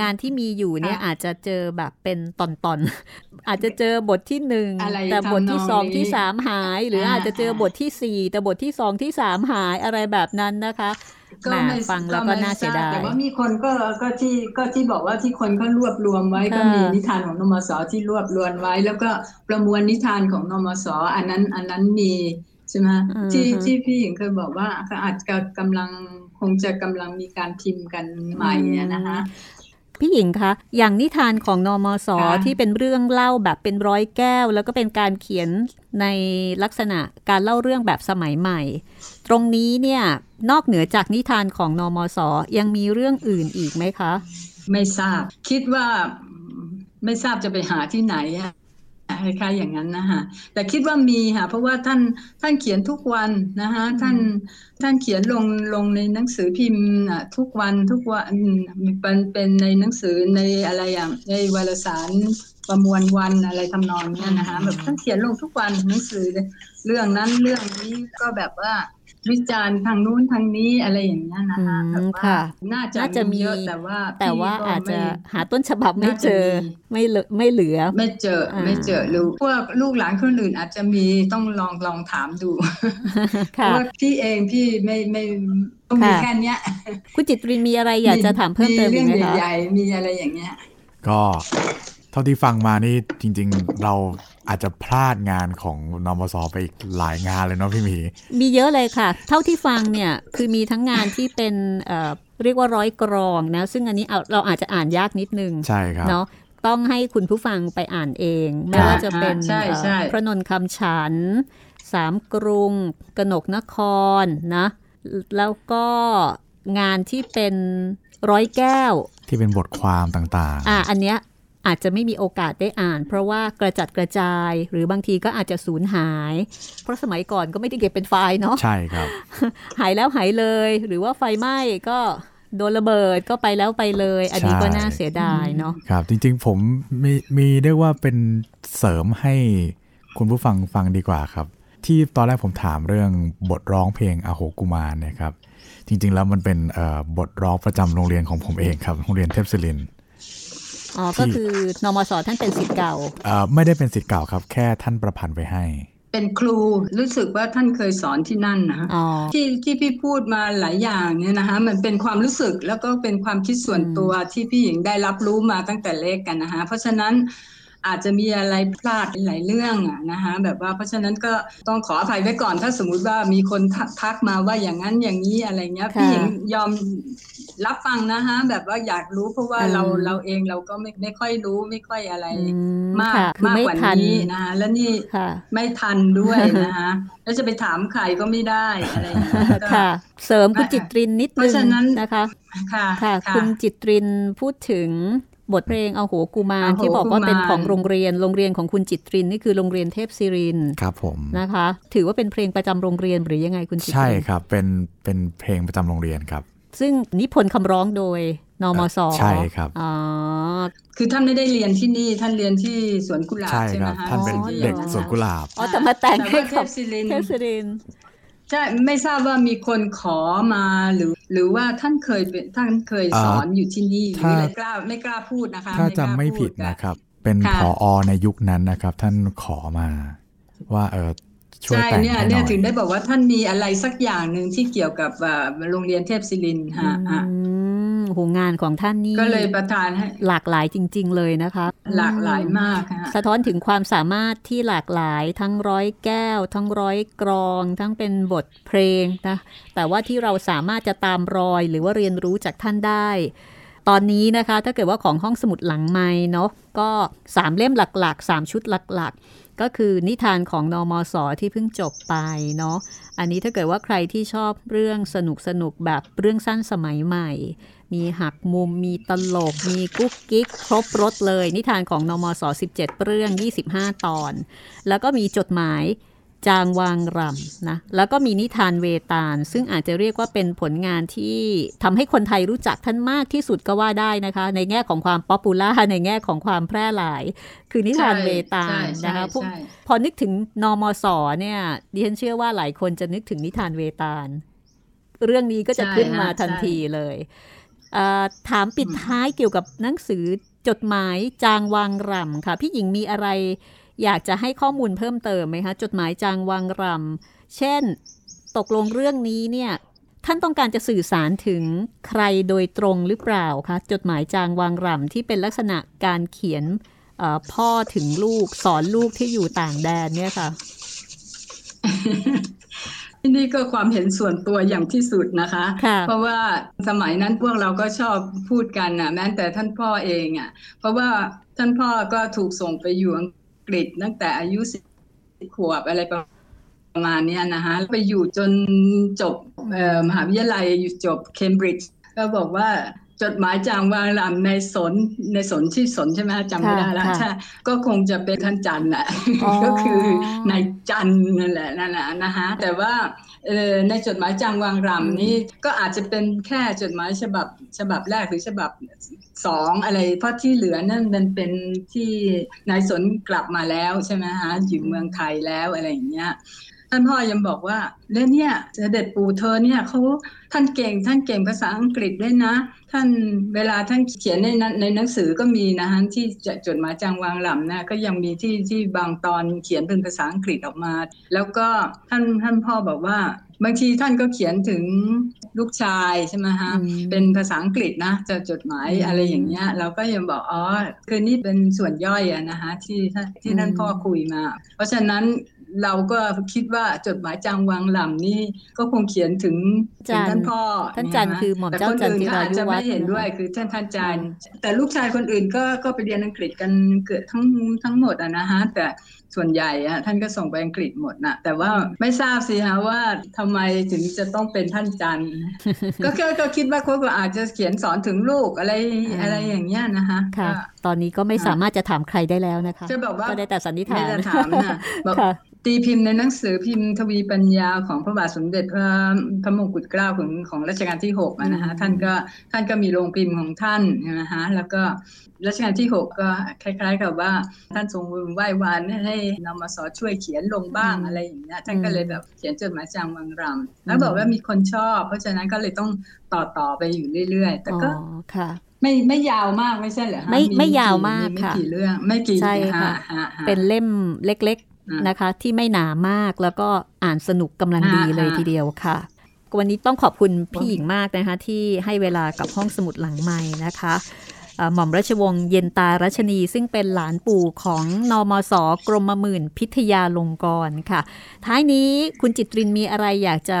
งานที่มีอยู่เนี่ยอาจจะเจอแบบเป็นตอนๆอาจจะเจอบทที่หนึ่งแต่บทที่สองที่สามหาย หรืออาจจะเจอบทที่สี่แต่บทที่สองที่สามหายอะไรแบบนั้นนะคะ ก็ไม่ฟังแล้วก็น่าเสียดายแต่ว่ามีคนก็ก็ที่ก็ที่บอกว่าที่คนก็รวบรวมไว้ก็มีนิทานของนมสที่รวบรวมไว้ แล้วก็ประมวลนิทานของนมสอันนั้นอันนั้นมีใช่ไหมที่ที่พี่หญิงเคยบอกว่าอาจจะกำลังคงจะกำลังมีการพิมพ์กันใหม่นะคะพี่หญิงคะ อย่างนิทานของนอมศที่เป็นเรื่องเล่าแบบเป็นร้อยแก้ว แล้วก็เป็นการเขียนในลักษณะการเล่าเรื่องแบบสมัยใหม่ ตรงนี้เนี่ยนอกเหนือจากนิทานของนอมศยังมีเรื่องอื่นอีกไหมคะ ไม่ทราบ คิดว่าไม่ทราบจะไปหาที่ไหนอะคล้ายๆอย่างนั้นนะคะแต่คิดว่ามีค่ะเพราะว่าท่านท่านเขียนทุกวันนะคะท่านท่านเขียนลงลงในหนังสือพิมพ์ทุกวันทุกวันเป็นเป็นในหนังสือในอะไรอย่างในวารสารประมวลวันอะไรทำนองนี้นะคะแบบท่านเขียนลงทุกวันหนังสือเรื่องนั้นเรื่องนี้ก็แบบว่า วิจารณ์ทางนู้นทางนี้อะไรอย่างนี้นะคะแบบว่าน่าจะมีเยอะแต่ว่า แต่ว่าอาจจะหาต้นฉบับไม่เจอ ไม่ไม่เหลือ ไม่เจอไม่เจอหรือพวกลูกหลานคนอื่นอาจจะมีต้องลองลองถามดูเพราะว่าพี่เองพี่ไม่ไม่ต้องมีแค่นี้คุณจิตรินมีอะไรอยากจะถามเพิ่มเติมไหมคะมีเรื่องใหญ่ๆมีอะไรอย่างเงี้ยก็ เท่าที่ฟังมานี่จริง ๆ เราอาจจะพลาดงานของนมสไปอีกหลายงานเลยเนาะพี่มี มีเยอะเลยค่ะ เท่าที่ฟังเนี่ยคือมีทั้งงานที่เป็นเเรียกว่าร้อยกรองนะ ซึ่งอันนี้เราอาจจะอ่านยากนิดนึงใช่ครับเนาะต้องให้คุณผู้ฟังไปอ่านเองไม่ว่าจะเป็นพระนนคำฉัน สามกรุง กนกนครนะ แล้วก็งานที่เป็นร้อยแก้ว ที่เป็นบทความต่างๆ อ่าอันเนี้ย อาจจะไม่มีโอกาสได้อ่าน เพราะว่ากระจัดกระจาย หรือบางทีก็อาจจะสูญหาย เพราะสมัยก่อนก็ไม่ได้เก็บเป็นไฟล์เนาะใช่ครับ หายแล้วหายเลย หรือว่าไฟไหม้ก็โดนระเบิดก็ไปแล้วไปเลย อันนี้ก็น่าเสียดายเนาะครับ จริง ๆ ผมมีมีได้ว่าเป็นเสริมให้คุณผู้ฟังฟังดีกว่าครับ ที่ตอนแรกผมถามเรื่องบทร้องเพลงอโหกุมารเนี่ยครับ จริง ๆ แล้วมันเป็นบทร้องประจำโรงเรียนของผมเองครับ โรงเรียนเทพศิริน อ๋อ ก็คือนมสท่านเป็นสิทธิ์เก่าอ่าไม่ได้เป็นสิทธิ์เก่าครับ แค่ท่านประพันธ์ไปให้ เป็นครูรู้สึกว่าท่านเคยสอนที่นั่นนะที่ที่พี่พูดมาหลายอย่างเนี่ยนะคะมันเป็นความรู้สึกแล้วก็เป็นความคิดส่วนตัวที่พี่หญิงได้รับรู้มาตั้งแต่เล็กกันนะคะเพราะฉะนั้น อาจจะมีอะไรพลาดหลายเรื่องอะนะคะแบบว่าเพราะฉะนั้นก็ต้องขออภัยไว้ก่อนถ้าสมมุติว่ามีคนทักมาว่าอย่างนั้นอย่างนี้อะไรเงี้ยพี่หญิงยอมรับฟังนะคะแบบว่าอยากรู้เพราะว่าเราเราเองเราก็ไม่ไม่ค่อยรู้ไม่ค่อยอะไรมากมากกว่านี้นะคะแล้วนี่ไม่ทันด้วยนะคะแล้วจะไปถามใครก็ไม่ได้อะไรอย่างเงี้ยค่ะ เสริมคุณจิตรินนิดนึงนะคะค่ะ คุณจิตรินพูดถึง บทเพลงเอาโหกูมารที่บอกว่าเป็นของโรงเรียนโรงเรียนของคุณจิตรินนี่คือโรงเรียนเทพศิรินครับผมนะคะ ถือว่าเป็นเพลงประจำโรงเรียนหรือยังไงคุณจิตรินใช่ครับเป็นเป็นเพลงประจำโรงเรียนครับ ซึ่งนิพนธ์คำร้องโดยนมสใช่ครับอ๋อคือท่านไม่ได้เรียนที่นี่ท่านเรียนที่สวนกุหลาบใช่ไหมคะท่านเป็นเด็กสวนกุหลาบอ๋อแต่มาแต่งให้กับเทพศิริน ใช่ไม่ทราบว่ามีคนขอมาหรือ หรือว่าท่านเคยเป็นท่านเคยสอนอยู่ที่นี่หรือไม่กล้าไม่กล้าพูดนะคะ ถ้าจำไม่ผิดนะครับ เป็นผอในยุคนั้นนะครับ ท่านขอมา ว่าเออช่วยแต่งให้หน่อยเนี่ยถึงได้บอกว่าท่านมีอะไรสักอย่างหนึ่งที่เกี่ยวกับโรงเรียนเทพศิรินฮะ โหงานของท่านนี่ก็เลยประทานให้หลากหลายจริง ๆ เลยนะคะ หลากหลายมากค่ะสะท้อนถึงความสามารถที่หลากหลายทั้งร้อยแก้ว ทั้งร้อยกรอง ทั้งเป็นบทเพลงนะแต่ว่าที่เราสามารถจะตามรอยหรือว่าเรียนรู้จากท่านได้ ตอนนี้นะคะ ถ้าเกิดว่าของห้องสมุดหลังไม้เนาะก็สามเล่มหลักๆ3ชุดหลัก ๆก็คือนิทานของนอมศที่เพิ่งจบไปเนาะ อันนี้ถ้าเกิดว่าใครที่ชอบเรื่องสนุกสนุกๆแบบเรื่องสั้นสมัยใหม่ มีหักมุม มีตลก มีกุ๊กกิ๊ก ครบรสเลย นิทานของน.ม.ส. 17 เรื่อง 25 ตอน แล้วก็มีจดหมายจางวางหร่ำนะ แล้วก็มีนิทานเวตาล ซึ่งอาจจะเรียกว่าเป็นผลงานที่ทำให้คนไทยรู้จักท่านมากที่สุดก็ว่าได้นะคะ ในแง่ของความ popular ในแง่ของความแพร่หลาย คือนิทานเวตาลใช่นะคะใช่พวกใช่พอนึกถึงนมศเนี่ยดิฉันเชื่อว่าหลายคนจะนึกถึงนิทานเวตาล เรื่องนี้ก็จะใช่ขึ้นมาฮะทันใช่ทีเลยเอ่อ ถามปิดท้ายเกี่ยวกับหนังสือจดหมายจางวางรำค่ะ พี่หญิงมีอะไร อยากจะให้ข้อมูลเพิ่มเติมไหมคะจดหมายจางวางรำเช่น ตกลงเรื่องนี้เนี่ยท่านต้องการจะสื่อสารถึงใครโดยตรงหรือเปล่าคะจดหมายจางวางรำที่เป็นลักษณะการเขียนเอ่อพ่อถึงลูกสอนลูกที่อยู่ต่างแดนเนี่ยค่ะ นี่ก็ความเห็นส่วนตัวอย่างที่สุดนะคะค่ะเพราะว่าสมัยนั้นพวกเราก็ชอบพูดกันนะแม้แต่ท่านพ่อเองอะ เพราะว่าท่านพ่อก็ถูกส่งไปอยู่อังกฤษตั้งแต่อายุสิบขวบอะไรประมาณเนี้ยนะคะไปอยู่จนจบเอ่อมหาวิทยาลัยอยู่จบเคมบริดจ์ก็บอกว่า จดหมายจางวางลำในสนในสนที่สนใช่ไหมจำไม่ได้แล้วค่ะใช่ก็คงจะเป็นท่านจันทร์แหละอ๋อก็คือนายจันทร์นั่นแหละนั่นแหละนะคะแต่ว่าเอ่อในจดหมายจางวางรำนี่ก็อาจจะเป็นแค่จดหมายฉบับฉบับแรกหรือฉบับสองอะไรเพราะที่เหลือนั่นมันเป็นที่นายสนกลับมาแล้วใช่ไหมฮะอยู่เมืองไทยแล้วอะไรอย่างเงี้ย ท่านพ่อยังบอกว่าแล้วเนี่ยเสด็จปู่เธอเนี่ยเขาท่านเก่ง ท่านเก่งภาษาอังกฤษด้วยนะ ท่านเวลาท่านเขียนในนั้นในหนังสือก็มีนะฮะที่จะจดหมายจางวางหล่ำนะก็ยังมีที่ที่บางตอนเขียนเป็นภาษาอังกฤษออกมา แล้วก็ท่านท่านพ่อบอกว่าบางทีท่านก็เขียนถึงลูกชายใช่ไหมฮะอืมเป็นภาษาอังกฤษนะจะจดหมายอืมอะไรอย่างเงี้ย เราก็ยังบอกอ๋อคือนี่เป็นส่วนย่อยอะนะคะที่ท่านที่ท่านอืมพ่อคุยมา เพราะฉะนั้น เราก็คิดว่าจดหมายจางวังหล่ำนี่ก็คงเขียนถึงถึงท่านพ่อท่านจันทร์ะคือหม่อมแต่เจ้าคนจันอื่นทิก็ราอาจยุจะวัไม่ฒน์เห็นด้วยนะคะคือท่านท่านจันทร์แต่ลูกชายคนอื่นก็ก็ไปเรียนอังกฤษกันเกือบทั้งทั้งหมดอะนะฮะแต่ ส่วนใหญ่อะท่านก็ส่งไปอังกฤษหมดนะแต่ว่าไม่ทราบสิฮะว่าทำไมถึงจะต้องเป็นท่านจันทร์ก็ก็ก็คิดว่าเขาก็อาจจะเขียนสอนถึงลูกอะไรอ่าอะไรอย่างเงี้ยนะคะค่ะก็ตอนนี้ก็ไม่สามารถจะถามใครได้แล้วนะคะจะบอกว่าก็ได้แต่สันนิษฐานไม่ได้ถามนะบอกค่ะตีพิมพ์ในหนังสือพิมพ์ทวีปัญญาของพระบาทสมเด็จพระพระมงกุฎเกล้าของของรัชกาลที่หกอะนะคะอืมท่านก็ท่านก็มีโรงพิมพ์ของท่านนะคะแล้วก็ รัชกาลที่หกก็คล้าย ๆ กับว่าท่านทรงไหว้วานให้นำมาสอช่วยเขียนลงบ้างอะไรอย่างเงี้ยท่านก็เลยแบบเขียนจดหมายจางวังรำแล้วบอกว่ามีคนชอบ เพราะฉะนั้นก็เลยต้องต่อต่อไปอยู่เรื่อย ๆ แต่อ๋อก็ค่ะไม่ไม่ยาวมากไม่ใช่เหรอฮะไม่ไม่ยาวมากไม่ค่ะกี่เรื่องไม่กี่ใช่ค่ะฮฮฮะเป็นเล่มเล็กอ่าๆนะคะ ที่ไม่หนามากแล้วก็อ่านสนุกกำลังดีอ่าเลยอ่าทีเดียวค่ะวันนี้ต้องขอบคุณพี่หญิงมากนะคะ ที่ให้เวลากับห้องสมุดหลังใหม่นะคะเอ่อ หม่อมราชวงศ์เย็นตารัชนี ซึ่งเป็นหลานปู่ของนอมศกรมหมื่นพิทยาลงกรณ์ค่ะ ท้ายนี้คุณจิตรินมีอะไรอยากจะ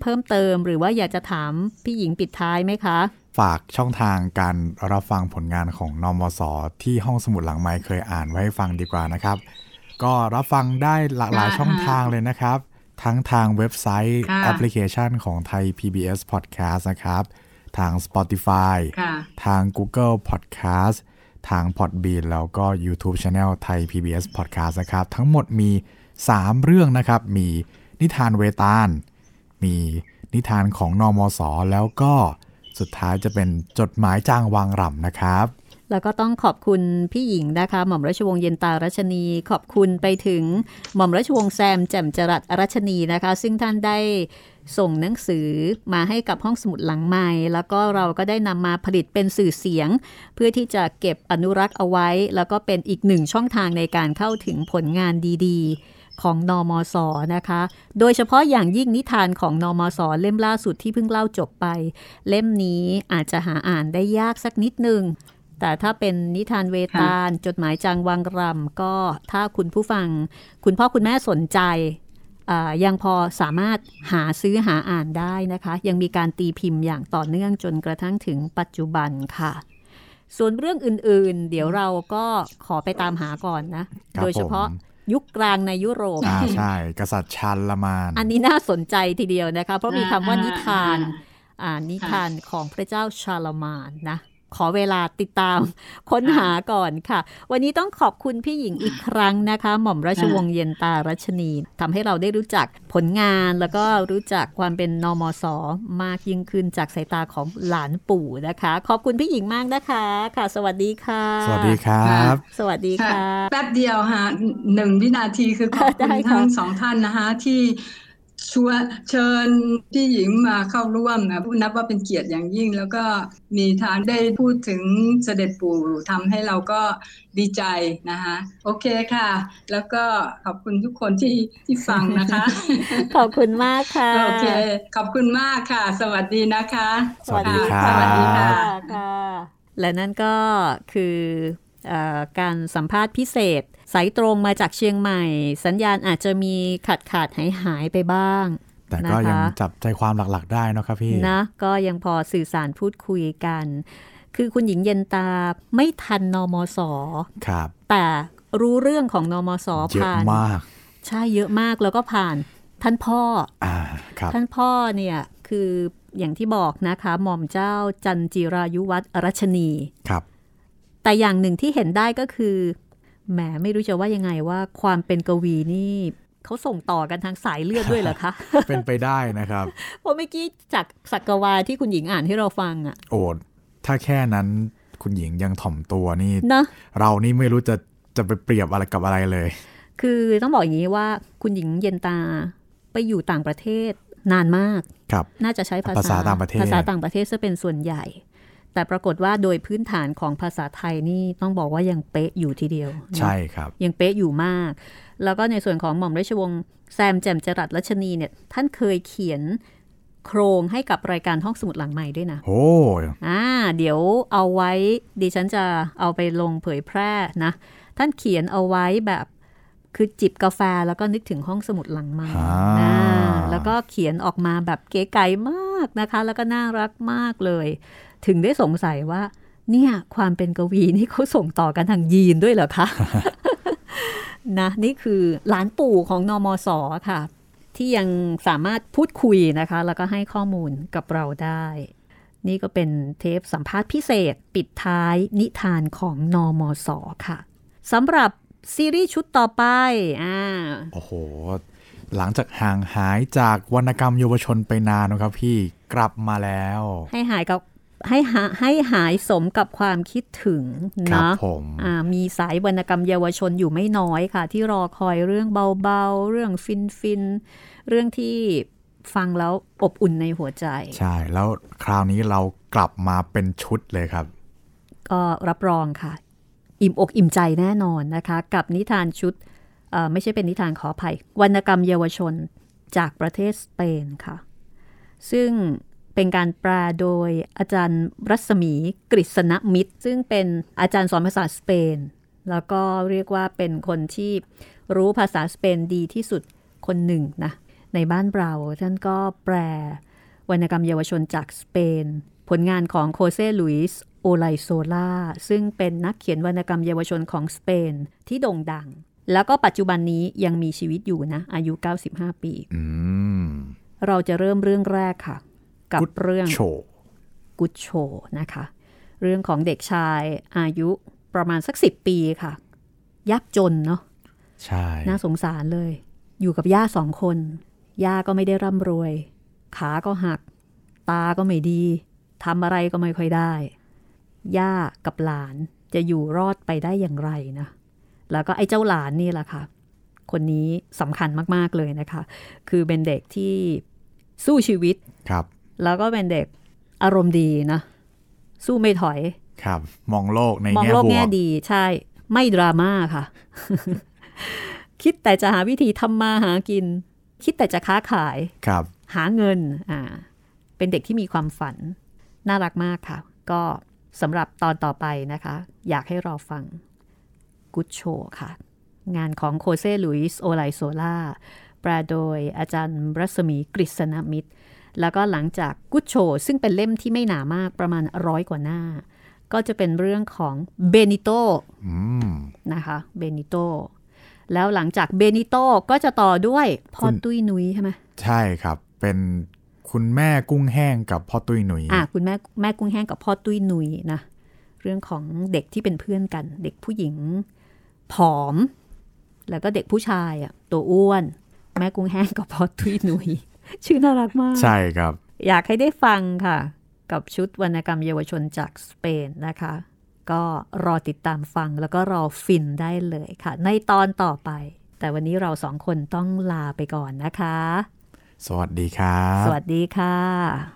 เพิ่มเติม หรือว่าอยากจะถามพี่หญิงปิดท้ายไหมคะ ฝากช่องทางการรับฟังผลงานของนอมศที่ห้องสมุดหลังไม้เคยอ่านไว้ให้ฟังดีกว่านะครับ ก็รับฟังได้หลากหลายค่ะช่องทางเลยนะครับ ทั้งทางเว็บไซต์ค่ะแอปพลิเคชันของไทย PBS Podcast นะครับ ทาง Spotify ค่ะทาง Google Podcast ทาง Podbean แล้วก็ YouTube Channel ไทย PBS Podcast นะครับ ทั้งหมดมี 3 เรื่องนะครับ มีนิทานเวตาล มีนิทานของนอมศแล้วก็สุดท้ายจะเป็นจดหมายจางวางหล่ำนะครับ แล้วก็ต้องขอบคุณพี่หญิงนะคะ หม่อมราชวงศ์เย็นตารัชนี ขอบคุณไปถึงหม่อมราชวงศ์แซมแจ่มจรัสรัชนีนะคะ ซึ่งท่านได้ส่งหนังสือมาให้กับห้องสมุดหลังใหม่ แล้วก็เราก็ได้นำมาผลิตเป็นสื่อเสียง เพื่อที่จะเก็บอนุรักษ์เอาไว้ แล้วก็เป็นอีกหนึ่งช่องทางในการเข้าถึงผลงานดีๆ ของนอมศนะคะ โดยเฉพาะอย่างยิ่งนิทานของนอมศเล่มล่าสุดที่เพิ่งเล่าจบไป เล่มนี้อาจจะหาอ่านได้ยากสักนิดนึง แต่ถ้าเป็นนิทานเวตาล จดหมายจางวังรำก็ถ้าคุณผู้ฟัง คุณพ่อคุณแม่สนใจอ่ายังพอสามารถหาซื้อหาอ่านได้นะคะ ยังมีการตีพิมพ์อย่างต่อเนื่องจนกระทั่งถึงปัจจุบันค่ะ ส่วนเรื่องอื่นๆ เดี๋ยวเราก็ขอไปตามหาก่อนนะครับโดยเฉพาะผมยุคกลางในยุโรปอ่าใช่ กษัตริย์ชันละมาน อันนี้น่าสนใจทีเดียวนะคะ เพราะมีคำว่านิทานอ่าอ่านิทานของพระเจ้าชาลมานนะ ขอเวลาติดตามค้นหาก่อนค่ะ วันนี้ต้องขอบคุณพี่หญิงอีกครั้งนะคะ หม่อมราชวงศ์เย็นตารัชนีทำให้เราได้รู้จักผลงานแล้วก็รู้จักความเป็นนมสมากยิ่งขึ้นจากสายตาของหลานปู่นะคะ ขอบคุณพี่หญิงมากนะคะค่ะ สวัสดีค่ะ สวัสดีครับ สวัสดีค่ะ แป๊บเดียวฮะหนึ่งวินาทีคือขอบได้คุณค่ะทั้งสองท่านนะคะที่ ชวนเชิญพี่หญิงมาเข้าร่วมนะนับว่าเป็นเกียรติอย่างยิ่ง แล้วก็มีทางได้พูดถึงเสด็จปู่ทำให้เราก็ดีใจนะคะโอเคค่ะ แล้วก็ขอบคุณทุกคนที่ที่ฟังนะคะ ขอบคุณมากค่ะโอเคขอบคุณมากค่ะ สวัสดีนะคะ สวัสดีครับสวัสดีค่ะค่ะและนั่นก็คือเออการสัมภาษณ์พิเศษ สายตรงมาจากเชียงใหม่ สัญญาณอาจจะมีขาดขาดหายหายๆไปบ้าง แต่ก็นะคะยังจับใจความหลักๆ ได้เนอะครับพี่นะก็ยังพอสื่อสารพูดคุยกัน คือคุณหญิงเย็นตาไม่ทันนมสครับ แต่รู้เรื่องของนมสเยอะผ่านมากใช่เยอะมากแล้วก็ผ่านท่านพ่ออ่าครับท่านพ่อเนี่ยคืออย่างที่บอกนะคะหม่อมเจ้าจันจิรายุวัฒน์รัชนีครับ แต่อย่างหนึ่งที่เห็นได้ก็คือ แหมไม่รู้จะว่ายังไงว่าความเป็นกวีนี่เขาส่งต่อกันทางสายเลือดด้วยเหรอคะ เป็นไปได้นะครับ เพราะเมื่อกี้จากสักวาที่คุณหญิงอ่านให้เราฟังอะโอ้ถ้าแค่นั้นคุณหญิงยังถ่อมตัวนี่นะเรานี่ไม่รู้จะจะไปเปรียบอะไรกับอะไรเลย คือต้องบอกอย่างนี้ว่าคุณหญิงเย็นตาไปอยู่ต่างประเทศนานมากครับน่าจะใช้ภาภาษาต่างประเทศภาษาต่างประเทศซะเป็นส่วนใหญ่ แต่ปรากฏว่าโดยพื้นฐานของภาษาไทยนี่ต้องบอกว่ายังเป๊ะอยู่ทีเดียวนะใช่ครับ ยังเป๊ะอยู่มาก แล้วก็ในส่วนของหม่อมราชวงศ์แซมแจ่มจรัสรัชนีเนี่ยท่านเคยเขียนโครงให้กับรายการห้องสมุดหลังใหม่ด้วยนะ โอ้อ่า เดี๋ยวเอาไว้ดิฉันจะเอาไปลงเผยแพร่นะ ท่านเขียนเอาไว้แบบคือจิบกาแฟแล้วก็นึกถึงห้องสมุดหลังใหม่อ่าอ่าแล้วก็เขียนออกมาแบบเก๋ไก๋มากนะคะ แล้วก็น่ารักมากเลย ถึงได้สงสัยว่า เนี่ยความเป็นกวีนี่เขาส่งต่อกันทางยีนด้วยเหรอคะนะนี่คือหลานปู่ของนอมศค่ะ ที่ยังสามารถพูดคุยนะคะ แล้วก็ให้ข้อมูลกับเราได้ นี่ก็เป็นเทปสัมภาษณ์พิเศษ ปิดท้ายนิทานของนอมศค่ะสำหรับซีรีส์ชุดต่อไปอ่าโอ้โห หลังจากห่างหายจากวรรณกรรมเยาวชนไปนานนะครับพี่กลับมาแล้ว ให้หายกับ ให้หาให้หายสมกับความคิดถึงครับเนาะผมอ่ามีสายวรรณกรรมเยาวชนอยู่ไม่น้อยค่ะ ที่รอคอยเรื่องเบาๆ เรื่องฟินฟินๆเรื่องที่ฟังแล้วอบอุ่นในหัวใจ ใช่ แล้วคราวนี้เรากลับมาเป็นชุดเลยครับ ก็รับรองค่ะ อิ่มอกอิ่มใจแน่นอนนะคะ กับนิทานชุดเอ่อไม่ใช่เป็นนิทานขออภัย วรรณกรรมเยาวชนจากประเทศสเปนค่ะ ซึ่ง เป็นการแปลโดยอาจารย์รัศมีกฤษณมิตร ซึ่งเป็นอาจารย์สอนภาษาสเปน แล้วก็เรียกว่าเป็นคนที่รู้ภาษาสเปนดีที่สุดคนหนึ่งนะในบ้านเราท่านก็แปลวรรณกรรมเยาวชนจากสเปน ผลงานของโคเซลุยส์โอไลโซลาซึ่งเป็นนักเขียนวรรณกรรมเยาวชนของสเปนที่โด่งดัง แล้วก็ปัจจุบันนี้ยังมีชีวิตอยู่นะ อายุ 95 ปีอืมเราจะเริ่มเรื่องแรกค่ะ กับ Good เรื่องโชว์กุดโชนะคะ เรื่องของเด็กชายอายุประมาณสักสิบปีค่ะยากจนเนาะใช่ น่าสงสารเลย อยู่กับย่าสองคน ย่าก็ไม่ได้ร่ำรวย ขาก็หัก ตาก็ไม่ดีทำอะไรก็ไม่ค่อยได้ ย่ากับหลานจะอยู่รอดไปได้อย่างไรนะ แล้วก็ไอ้เจ้าหลานนี่แหละค่ะ คนนี้สำคัญมาก ๆ เลยนะคะ คือเป็นเด็กที่สู้ชีวิตครับ แล้วก็เป็นเด็กอารมณ์ดีนะ สู้ไม่ถอย ครับ มองโลกในมองแง่โลกบวแง่กดีใช่ ไม่ดราม่าค่ะ คิดแต่จะหาวิธีทำมาหากิน คิดแต่จะค้าขายครับ หาเงินอ่าเป็นเด็กที่มีความฝัน น่ารักมากค่ะ ก็สำหรับตอนต่อไปนะคะ อยากให้รอฟังกุดโชค่ะ งานของโฆเซลุยส์โอไลโซลาแปลโดยอาจารย์รัศมีกฤษณมิตร แล้วก็หลังจากกุดโช ซึ่งเป็นเล่มที่ไม่หนามากประมาณร้อยกว่าหน้า ก็จะเป็นเรื่องของเบนิโตอืมนะคะเบนิโตแล้วหลังจากเบนิโตก็จะต่อด้วยพ่อคุณตุ้ยนุ้ยใช่ไหมใช่ครับเป็นคุณแม่กุ้งแห้งกับพ่อตุ้ยหนุยอะคุณแม่แม่กุ้งแห้งกับพ่อตุ้ยนุยนะเรื่องของเด็กที่เป็นเพื่อนกัน เด็กผู้หญิงผอม แล้วก็เด็กผู้ชายอะตัวอ้วน แม่กุ้งแห้งกับพ่อตุ้ยนุย ชื่อน่ารักมาก ใช่ครับ อยากให้ได้ฟังค่ะ กับชุดวรรณกรรมเยาวชนจากสเปนนะคะ ก็รอติดตามฟังแล้วก็รอฟินได้เลยค่ะ ในตอนต่อไป แต่วันนี้เราสองคนต้องลาไปก่อนนะคะ สวัสดีครับ สวัสดีค่ะ